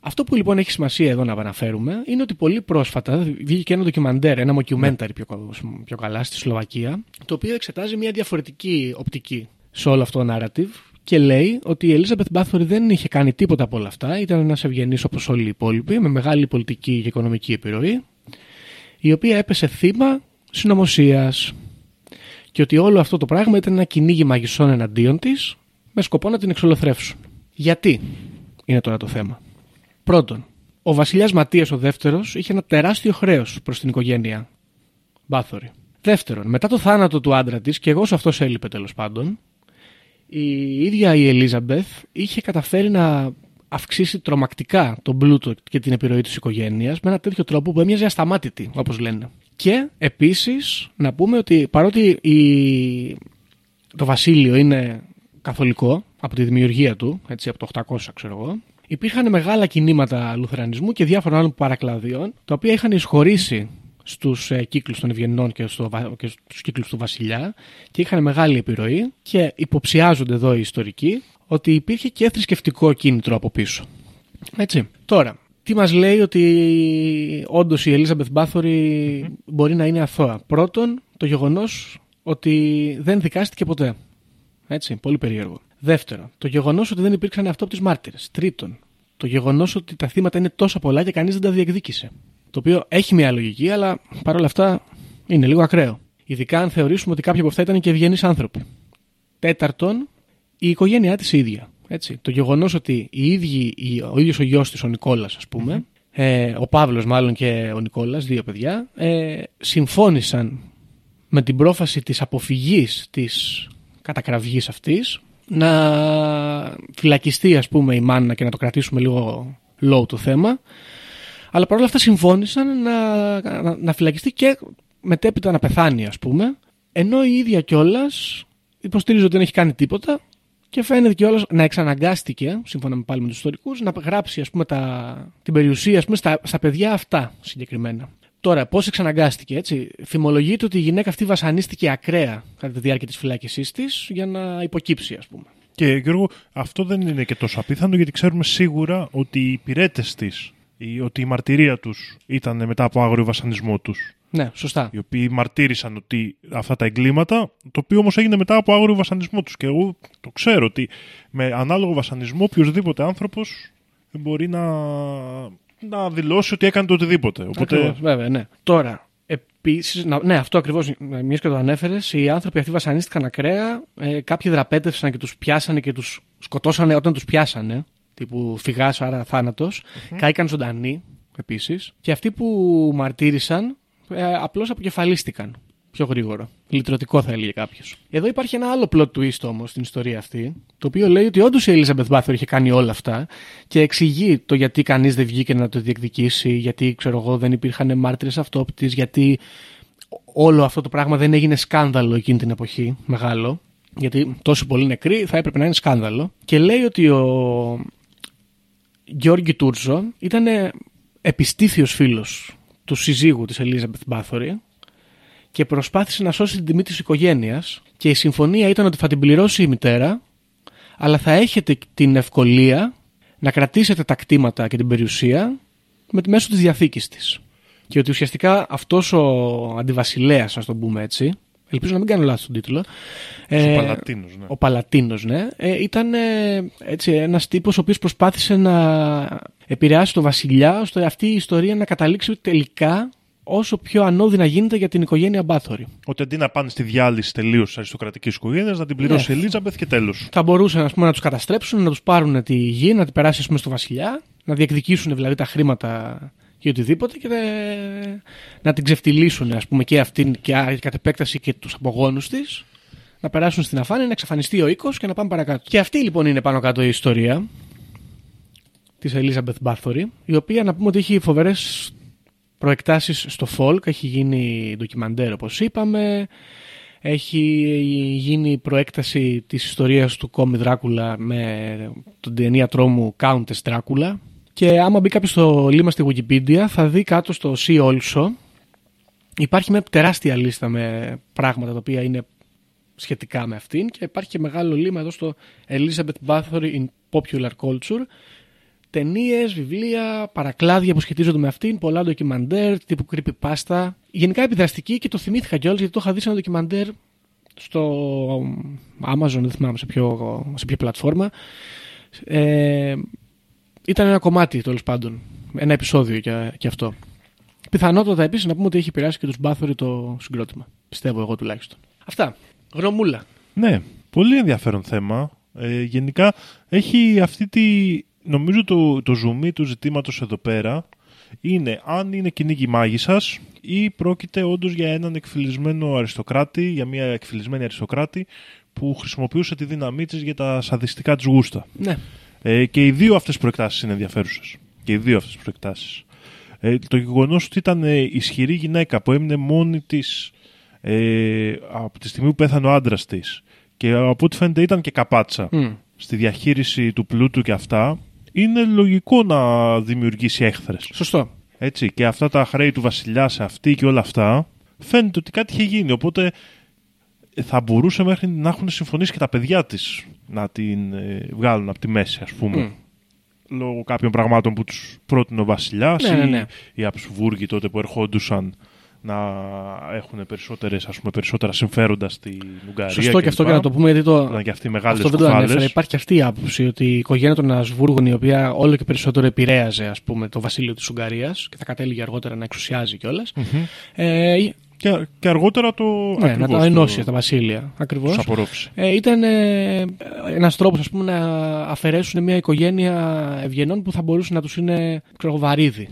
Speaker 5: Αυτό που λοιπόν έχει σημασία εδώ να αναφέρουμε είναι ότι πολύ πρόσφατα βγήκε και ένα ντοκιμαντέρ, ένα mockumentary πιο, πιο καλά στη Σλοβακία, το οποίο εξετάζει μια διαφορετική οπτική σε όλο αυτό το narrative και λέει ότι η Elizabeth Bathory δεν είχε κάνει τίποτα από όλα αυτά. Ήταν ένας ευγενής όπως όλοι οι υπόλοιποι, με μεγάλη πολιτική και οικονομική επιρροή, η οποία έπεσε θύμα συνωμοσίας. Και ότι όλο αυτό το πράγμα ήταν ένα κυνήγι μαγισσών εναντίον της, με σκοπό να την εξολοθρεύσουν. Γιατί είναι τώρα το θέμα. Πρώτον, ο βασιλιάς Ματίας ο δεύτερος είχε ένα τεράστιο χρέος προς την οικογένεια Μπάθορη. Δεύτερον, μετά το θάνατο του άντρα της, και εγώ σε αυτό έλειπε τέλος πάντων, η ίδια η Ελίζαμπεθ είχε καταφέρει να αυξήσει τρομακτικά τον πλούτο και την επιρροή της οικογένειας με ένα τέτοιο τρόπο που έμοιαζε ασταμάτητη, όπως λένε. Και επίσης να πούμε ότι παρότι η... το βασίλειο είναι καθολικό από τη δημιουργία του, έτσι από το 800 ξέρω εγώ, υπήρχαν μεγάλα κινήματα λουθερανισμού και διάφορων άλλων παρακλαδίων, τα οποία είχαν εισχωρήσει στους ε, κύκλους των Ευγενών και, στο, και στους κύκλους του Βασιλιά και είχαν μεγάλη επιρροή και υποψιάζονται εδώ οι ιστορικοί ότι υπήρχε και θρησκευτικό κίνητρο από πίσω. Έτσι. Τώρα, τι μας λέει ότι όντως η Elizabeth Bathory μπορεί να είναι αθώα; Πρώτον, το γεγονός ότι δεν δικάστηκε ποτέ. Έτσι, πολύ περίεργο. Δεύτερον, το γεγονός ότι δεν υπήρξαν αυτόπτες μάρτυρες. Τρίτον, το γεγονός ότι τα θύματα είναι τόσο πολλά και κανείς δεν τα διεκδίκησε. Το οποίο έχει μια λογική, αλλά παρόλα αυτά είναι λίγο ακραίο. Ειδικά αν θεωρήσουμε ότι κάποιοι από αυτά ήταν και ευγενείς άνθρωποι. Τέταρτον, η οικογένειά της ίδια. Έτσι. Το γεγονός ότι οι ίδιοι, ο ίδιος ο γιος της, ο Νικόλας, ας πούμε, ε, ο Παύλος μάλλον και ο Νικόλας, δύο παιδιά, ε, συμφώνησαν με την πρόφαση της αποφυγής της κατακραυγής αυτής να φυλακιστεί ας πούμε η μάνα και να το κρατήσουμε λίγο low το θέμα αλλά παρόλα αυτά συμφώνησαν να, να, να φυλακιστεί και μετέπειτα να πεθάνει, ας πούμε. Ενώ η ίδια κιόλας υποστηρίζει ότι δεν έχει κάνει τίποτα και φαίνεται κιόλας να εξαναγκάστηκε, σύμφωνα με πάλι με τους ιστορικούς, να γράψει ας πούμε, τα, την περιουσία ας πούμε, στα, στα παιδιά αυτά συγκεκριμένα. Τώρα, πώς εξαναγκάστηκε, έτσι; Θυμολογείται ότι η γυναίκα αυτή βασανίστηκε ακραία κατά τη διάρκεια της φυλάκισή της για να υποκύψει, ας πούμε.
Speaker 4: Και Γιώργο, αυτό δεν είναι και τόσο απίθανο γιατί ξέρουμε σίγουρα ότι οι υπηρέτες της ότι η μαρτυρία τους ήταν μετά από άγριο βασανισμό τους.
Speaker 5: Ναι, σωστά.
Speaker 4: Οι οποίοι μαρτύρησαν ότι αυτά τα εγκλήματα, το οποίο όμως έγινε μετά από άγριο βασανισμό τους. Και εγώ το ξέρω ότι με ανάλογο βασανισμό οποιοδήποτε άνθρωπος μπορεί να, να δηλώσει ότι έκανε το οτιδήποτε. Οπότε...
Speaker 5: Ακριβώς, βέβαια, ναι. Τώρα, επίσης, ναι, αυτό ακριβώς, μιας και το ανέφερες, οι άνθρωποι αυτοί βασανίστηκαν ακραία, ε, κάποιοι δραπέτευσαν και τους πιάσανε και τους σκοτώσανε όταν τους πιάσανε τύπου φυγάς άρα θάνατος, κάηκαν ζωντανοί επίσης και αυτοί που μαρτύρησαν ε, απλώς αποκεφαλίστηκαν πιο γρήγορα. Λυτρωτικό θα έλεγε κάποιος. Εδώ υπάρχει ένα άλλο plot twist όμως στην ιστορία αυτή, το οποίο λέει ότι όντως η Elizabeth Bathory είχε κάνει όλα αυτά και εξηγεί το γιατί κανείς δεν βγήκε να το διεκδικήσει, γιατί ξέρω εγώ δεν υπήρχαν μάρτυρες αυτόπτης, γιατί όλο αυτό το πράγμα δεν έγινε σκάνδαλο εκείνη την εποχή, μεγάλο. Γιατί τόσο πολύ νεκροί θα έπρεπε να είναι σκάνδαλο. Και λέει ότι ο Γιώργη Τούρζο ήταν επιστήθιος φίλος του συζύγου της Elizabeth Bathory και προσπάθησε να σώσει την τιμή της οικογένειας και η συμφωνία ήταν ότι θα την πληρώσει η μητέρα αλλά θα έχετε την ευκολία να κρατήσετε τα κτήματα και την περιουσία με τη μέσω της διαθήκης της. Και ότι ουσιαστικά αυτός ο αντιβασιλέας, ας το πούμε έτσι, ελπίζω να μην κάνω λάθος τον τίτλο,
Speaker 4: Ο Παλατίνος, ναι.
Speaker 5: ο Παλατίνος, ναι, ε, ήταν ε, έτσι, ένας τύπος ο οποίος προσπάθησε να επηρεάσει τον βασιλιά ώστε αυτή η ιστορία να καταλήξει τελικά όσο πιο ανώδυνα γίνεται για την οικογένεια Μπάθορη.
Speaker 4: Ότι αντί να πάνε στη διάλυση τελείως της αριστοκρατική οικογένειας, να την πληρώσει
Speaker 5: Ναι.
Speaker 4: η Ελίζαμπεθ και τέλος.
Speaker 5: Θα μπορούσαν ας πούμε, να τους καταστρέψουν, να τους πάρουν τη γη, να την περάσει ας πούμε, στο βασιλιά, να διεκδικήσουν δηλαδή τα χρήματα ή οτιδήποτε και ε, να την ξεφτυλίσουν ας πούμε, και αυτήν και α- κατ' επέκταση και τους απογόνους της. Να περάσουν στην αφάνεια, να εξαφανιστεί ο οίκος και να πάμε παρακάτω. Και αυτή λοιπόν είναι πάνω κάτω η ιστορία της Elizabeth Bathory, η οποία να πούμε ότι έχει φοβερές προεκτάσεις στο folk, έχει γίνει ντοκιμαντέρ όπως είπαμε, έχει γίνει προέκταση της ιστορίας του κόμι Δράκουλα με τον ταινία τρόμου Countess Dracula και άμα μπει κάποιος στο λίμα στη Wikipedia θα δει κάτω στο See Also υπάρχει μια τεράστια λίστα με πράγματα τα οποία είναι σχετικά με αυτήν και υπάρχει και μεγάλο λίμα εδώ στο Elizabeth Bathory in Popular Culture ταινίες, βιβλία, παρακλάδια που σχετίζονται με αυτήν, πολλά ντοκιμαντέρ, τύπου creepypasta. Γενικά επιδραστική και το θυμήθηκα κιόλας γιατί το είχα δει σε ένα ντοκιμαντέρ στο Amazon, δεν θυμάμαι σε ποιο, σε ποια πλατφόρμα. Ε, ήταν ένα κομμάτι τέλος πάντων. Ένα επεισόδιο και, και αυτό. Πιθανότατα επίσης να πούμε ότι έχει επηρεάσει και τους Μπάθορη το συγκρότημα. Πιστεύω εγώ τουλάχιστον. Αυτά. Γνωμούλα.
Speaker 4: Ναι, πολύ ενδιαφέρον θέμα. Ε, γενικά έχει αυτή τη. Νομίζω το, το ζουμί του ζητήματος εδώ πέρα είναι αν είναι κυνήγι μάγισσα ή πρόκειται όντως για έναν εκφυλισμένο αριστοκράτη, για μια εκφυλισμένη αριστοκράτη που χρησιμοποιούσε τη δύναμή της για τα σαδιστικά της γούστα.
Speaker 5: Ναι.
Speaker 4: Ε, και οι δύο αυτές προεκτάσεις είναι ενδιαφέρουσες. Και οι δύο αυτές προεκτάσεις. Ε, το γεγονός ότι ήταν ε, ισχυρή γυναίκα που έμεινε μόνη της ε, από τη στιγμή που πέθανε ο άντρας της και από ό,τι φαίνεται ήταν και καπάτσα
Speaker 5: Μμ.
Speaker 4: στη διαχείριση του πλούτου και αυτά είναι λογικό να δημιουργήσει έχθρες.
Speaker 5: Σωστό.
Speaker 4: Έτσι, και αυτά τα χρέη του βασιλιά σε αυτή και όλα αυτά φαίνεται ότι κάτι είχε γίνει. Οπότε ε, θα μπορούσε μέχρι να έχουν συμφωνήσει και τα παιδιά της να την ε, βγάλουν από τη μέση, ας πούμε.
Speaker 5: Μμ.
Speaker 4: Λόγω κάποιων πραγμάτων που τους πρότεινε ο βασιλιάς
Speaker 5: Ναι, ναι,
Speaker 4: ή
Speaker 5: ναι.
Speaker 4: οι Αψβούργοι τότε που ερχόντουσαν να έχουν περισσότερες, ας πούμε, περισσότερα συμφέροντα στην Ουγγαρία.
Speaker 5: Σωστό και αυτό και
Speaker 4: κλπ.
Speaker 5: να το πούμε γιατί το,
Speaker 4: Ήταν και αυτοί μεγάλες
Speaker 5: Αυτό δεν το
Speaker 4: κουφάλες.
Speaker 5: ανέφερα. Υπάρχει και αυτή η άποψη ότι η οικογένεια των Ασβούργων, η οποία όλο και περισσότερο επηρέαζε ας πούμε, το βασίλειο της Ουγγαρίας και θα κατέληγε αργότερα να εξουσιάζει κιόλας. Ε,
Speaker 4: Και, και αργότερα το
Speaker 5: ναι, να
Speaker 4: ακριβώς
Speaker 5: τα ενώσει
Speaker 4: το-
Speaker 5: τα βασίλεια. Ακριβώς.
Speaker 4: τους απορρόφησε.
Speaker 5: Ε, ήταν ε, ένας τρόπος να αφαιρέσουν μια οικογένεια ευγενών που θα μπορούσε να τους είναι ξέρω, εγώ, βαρύδι.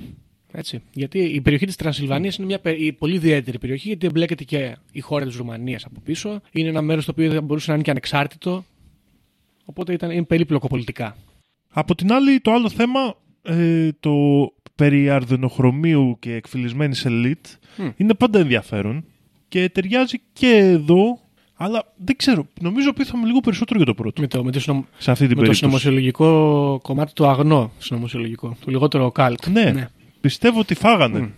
Speaker 5: Έτσι. Γιατί η περιοχή της Τρανσιλβανίας είναι μια πε- η πολύ ιδιαίτερη περιοχή, γιατί εμπλέκεται και η χώρα της Ρουμανίας από πίσω. Είναι ένα μέρος το οποίο θα μπορούσε να είναι και ανεξάρτητο. Οπότε ήταν, είναι περίπλοκο πολιτικά.
Speaker 4: Από την άλλη, το άλλο θέμα, ε, το περί αρδενοχρωμίου και εκφυλισμένης ελίτ,
Speaker 5: Μμ.
Speaker 4: είναι πάντα ενδιαφέρον και ταιριάζει και εδώ, αλλά δεν ξέρω, νομίζω πείθαμε λίγο περισσότερο για το πρώτο.
Speaker 5: Με το, με το, συνομ-
Speaker 4: σε αυτή την
Speaker 5: με το
Speaker 4: περίπτωση.
Speaker 5: συνωμοσιολογικό κομμάτι το αγνό συνωμοσιολογικό. Το λιγότερο καλτ.
Speaker 4: Ναι, πιστεύω ότι φάγανε.
Speaker 5: Μμ.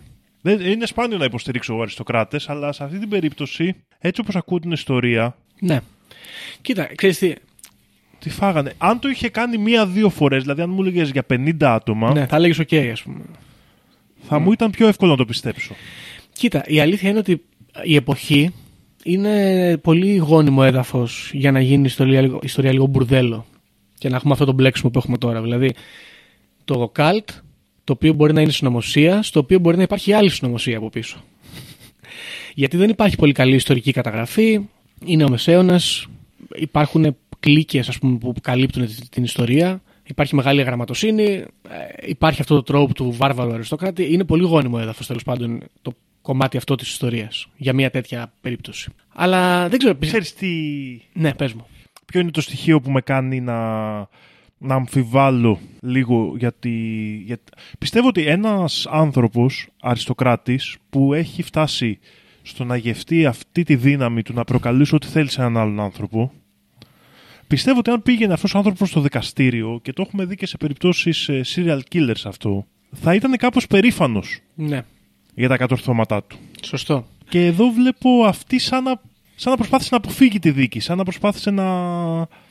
Speaker 4: Δεν, είναι σπάνιο να υποστηρίξω εγώ αριστοκράτες, αλλά σε αυτή την περίπτωση, έτσι όπως ακούω την ιστορία,
Speaker 5: ναι. Κοίτα, ξέρεις τι.
Speaker 4: Τι φάγανε. Αν το είχε κάνει μία-δύο φορές, δηλαδή αν μου έλεγες για 50 άτομα,
Speaker 5: Ναι, θα έλεγες οκ, ας πούμε.
Speaker 4: θα μου ήταν πιο εύκολο να το πιστέψω.
Speaker 5: Κοίτα, η αλήθεια είναι ότι η εποχή είναι πολύ γόνιμο έδαφος για να γίνει η ιστορία, λίγο- ιστορία λίγο μπουρδέλο και να έχουμε αυτό το μπλέξιμο που έχουμε τώρα. Δηλαδή, το καλτ, το οποίο μπορεί να είναι συνωμοσία, στο οποίο μπορεί να υπάρχει άλλη συνωμοσία από πίσω. Γιατί δεν υπάρχει πολύ καλή ιστορική καταγραφή, είναι ο Μεσαίωνας, υπάρχουν κλίκες ας πούμε, που καλύπτουν τη- την ιστορία. Υπάρχει μεγάλη γραμματοσύνη, ε, υπάρχει αυτό το τρόπο του βάρβαρου αριστοκράτη. Είναι πολύ γόνιμο έδαφος τέλος πάντων το κομμάτι αυτό της ιστορίας για μια τέτοια περίπτωση. Αλλά δεν ξέρω.
Speaker 4: Ξέρεις τι...
Speaker 5: Ναι, πες μου.
Speaker 4: Ποιο είναι το στοιχείο που με κάνει να, να αμφιβάλλω λίγο γιατί, γιατί... Πιστεύω ότι ένας άνθρωπος αριστοκράτης που έχει φτάσει στο να γευτεί αυτή τη δύναμη του να προκαλέσει ό,τι θέλεις σε έναν άλλον άνθρωπο πιστεύω ότι αν πήγαινε αυτός ο άνθρωπος στο δικαστήριο και το έχουμε δει και σε περιπτώσεις ε, serial killers αυτό θα ήταν κάπως περήφανος
Speaker 5: Ναι,
Speaker 4: για τα κατορθώματά του.
Speaker 5: σωστό.
Speaker 4: Και εδώ βλέπω αυτή σαν να, σαν να προσπάθησε να αποφύγει τη δίκη, σαν να προσπάθησε να...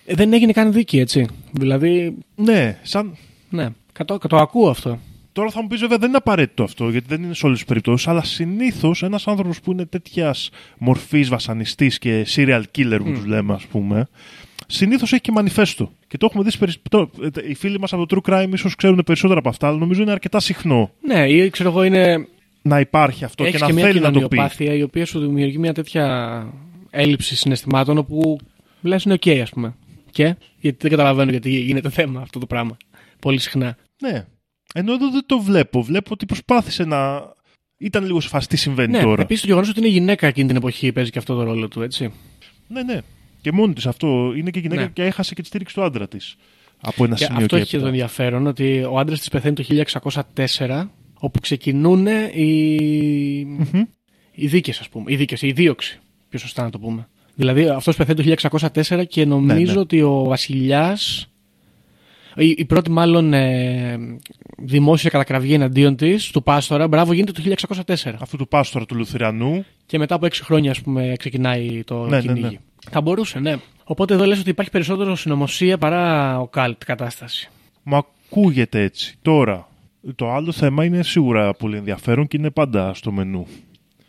Speaker 5: Ε, δεν έγινε καν δίκη, έτσι. Δηλαδή,
Speaker 4: Ναι, σαν...
Speaker 5: ναι, κατώ, το ακούω αυτό.
Speaker 4: Τώρα θα μου πεις βέβαια δεν είναι απαραίτητο αυτό, γιατί δεν είναι σε όλες τις περιπτώσεις, αλλά συνήθως ένας άνθρωπος που είναι τέτοιας μορφής βασανιστής και serial killer που
Speaker 5: Μμ.
Speaker 4: τους λέμε, ας πούμε, συνήθως έχει και μανιφέστο. Και το έχουμε δει σε περισ- Οι φίλοι μας από το True Crime ίσως ξέρουν περισσότερα από αυτά, αλλά νομίζω είναι αρκετά συχνό
Speaker 5: Ναι, ή ξέρω εγώ είναι.
Speaker 4: να υπάρχει αυτό
Speaker 5: Έχεις
Speaker 4: και
Speaker 5: και,
Speaker 4: να
Speaker 5: μια
Speaker 4: θέλει να το πει.
Speaker 5: κοινωνιοπάθεια η οποία σου δημιουργεί μια τέτοια έλλειψη συναισθημάτων όπου λες είναι οκ, ας πούμε. Και; Γιατί δεν καταλαβαίνω γιατί γίνεται θέμα αυτό το πράγμα. Πολύ συχνά.
Speaker 4: Ναι. Ενώ εδώ δεν το βλέπω. Βλέπω ότι προσπάθησε να. Ήταν λίγο σε φάση τι συμβαίνει
Speaker 5: Ναι,
Speaker 4: τώρα.
Speaker 5: επίσης το γεγονός ότι είναι γυναίκα εκείνη την εποχή παίζει και αυτό το ρόλο του, έτσι.
Speaker 4: Ναι, ναι. Και μόνη της αυτό. Είναι και γυναίκα
Speaker 5: Ναι.
Speaker 4: και έχασε και τη στήριξη του άντρα της. Από ένα
Speaker 5: Και
Speaker 4: σημείο
Speaker 5: αυτό
Speaker 4: και
Speaker 5: έχει και το
Speaker 4: έπειτα.
Speaker 5: ενδιαφέρον ότι ο άντρας της πεθαίνει το 1604, όπου ξεκινούν οι,
Speaker 4: Μμμ.
Speaker 5: οι δίκες, ας πούμε. Οι δίκες, η δίωξη. Πιο σωστά να το πούμε. Δηλαδή αυτός πεθαίνει το 1604 και νομίζω
Speaker 4: Ναι, ναι.
Speaker 5: ότι ο βασιλιάς. Η, η πρώτη μάλλον ε, δημόσια κατακραυγή εναντίον της, του Πάστορα, μπράβο, γίνεται το 1604.
Speaker 4: Αυτού του πάστορα του Λουθριανού.
Speaker 5: Και μετά από 6 χρόνια, ας πούμε, ξεκινάει το
Speaker 4: Ναι, ναι,
Speaker 5: κυνήγι.
Speaker 4: Ναι.
Speaker 5: Θα μπορούσε, ναι. Οπότε εδώ λες ότι υπάρχει περισσότερο συνωμοσία παρά ο καλτ κατάσταση.
Speaker 4: Μου ακούγεται έτσι. Τώρα, το άλλο θέμα είναι σίγουρα πολύ ενδιαφέρον και είναι πάντα στο μενού.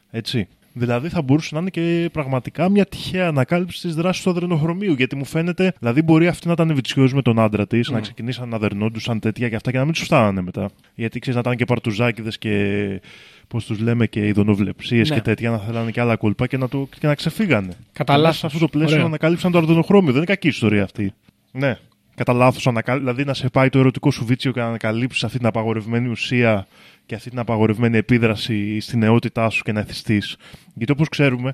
Speaker 4: Έτσι. Δηλαδή θα μπορούσε να είναι και πραγματικά μια τυχαία ανακάλυψη της δράσης του αδρενοχρωμίου. Γιατί μου φαίνεται, δηλαδή μπορεί αυτή να ήταν βιτσιόζη με τον άντρα της, να ξεκινήσαν να δερνόντουσαν τέτοια και αυτά και να μην τους φτάνανε μετά. Γιατί ξέρεις να ήταν και παρτουζάκιδες και πώς τους λέμε και ειδονοβλεψίε
Speaker 5: Ναι.
Speaker 4: και τέτοια, να θέλανε και άλλα κόλπα και να, το, και να ξεφύγανε.
Speaker 5: Κατά
Speaker 4: Αλλά
Speaker 5: λάθος.
Speaker 4: Σε αυτό το πλαίσιο
Speaker 5: Ωραίο.
Speaker 4: να ανακάλυψαν το αρδενοχρώμιο. Δεν είναι κακή ιστορία αυτή. Ναι. Κατά λάθος, δηλαδή να σε πάει το ερωτικό σου βίτσιο και να ανακαλύψεις αυτή την απαγορευμένη ουσία και αυτή την απαγορευμένη επίδραση στην νεότητά σου και να εθιστείς. Γιατί όπως ξέρουμε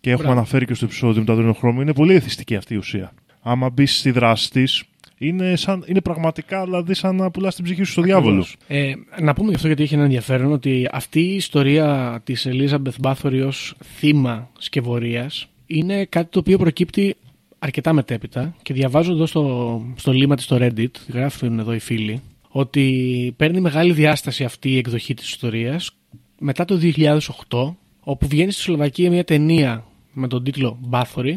Speaker 4: και έχουμε
Speaker 5: Μπράβο.
Speaker 4: αναφέρει και στο επεισόδιο με το αδρενοχρώμιο, είναι πολύ εθιστική αυτή η ουσία. Άμα μπεις στη δράση της, είναι, σαν, είναι πραγματικά δηλαδή σαν να πουλάς την ψυχή σου στο διάβολο.
Speaker 5: Ε, να πούμε γι' αυτό γιατί έχει ένα ενδιαφέρον ότι αυτή η ιστορία της Elizabeth Bathory ως θύμα σκευωρίας είναι κάτι το οποίο προκύπτει αρκετά μετέπειτα και διαβάζω εδώ στο, στο λίμα της στο Reddit, γράφουν εδώ οι φίλοι, ότι παίρνει μεγάλη διάσταση αυτή η εκδοχή της ιστορίας μετά το 2008 όπου βγαίνει στη Σλοβακία μια ταινία με τον τίτλο Bathory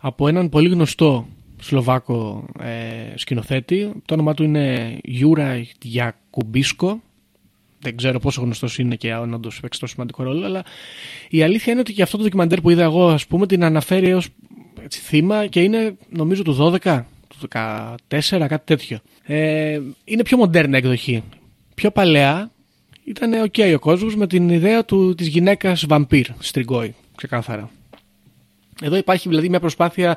Speaker 5: από έναν πολύ γνωστό Σλοβάκο ε, σκηνοθέτη. Το όνομά του είναι Γιούρα Γιακουμπίσκο. Δεν ξέρω πόσο γνωστός είναι και αν όντως παίξει τόσο σημαντικό ρόλο, αλλά η αλήθεια είναι ότι και αυτό το ντοκιμαντέρ που είδα εγώ, ας πούμε, την αναφέρει ως θύμα και είναι νομίζω του 12, του 14, κάτι τέτοιο. Ε, είναι πιο μοντέρνα εκδοχή. Πιο παλαιά ήταν ok ο κόσμος με την ιδέα του, της γυναίκας βαμπύρ, στριγκόη, ξεκάθαρα. Εδώ υπάρχει δηλαδή μια προσπάθεια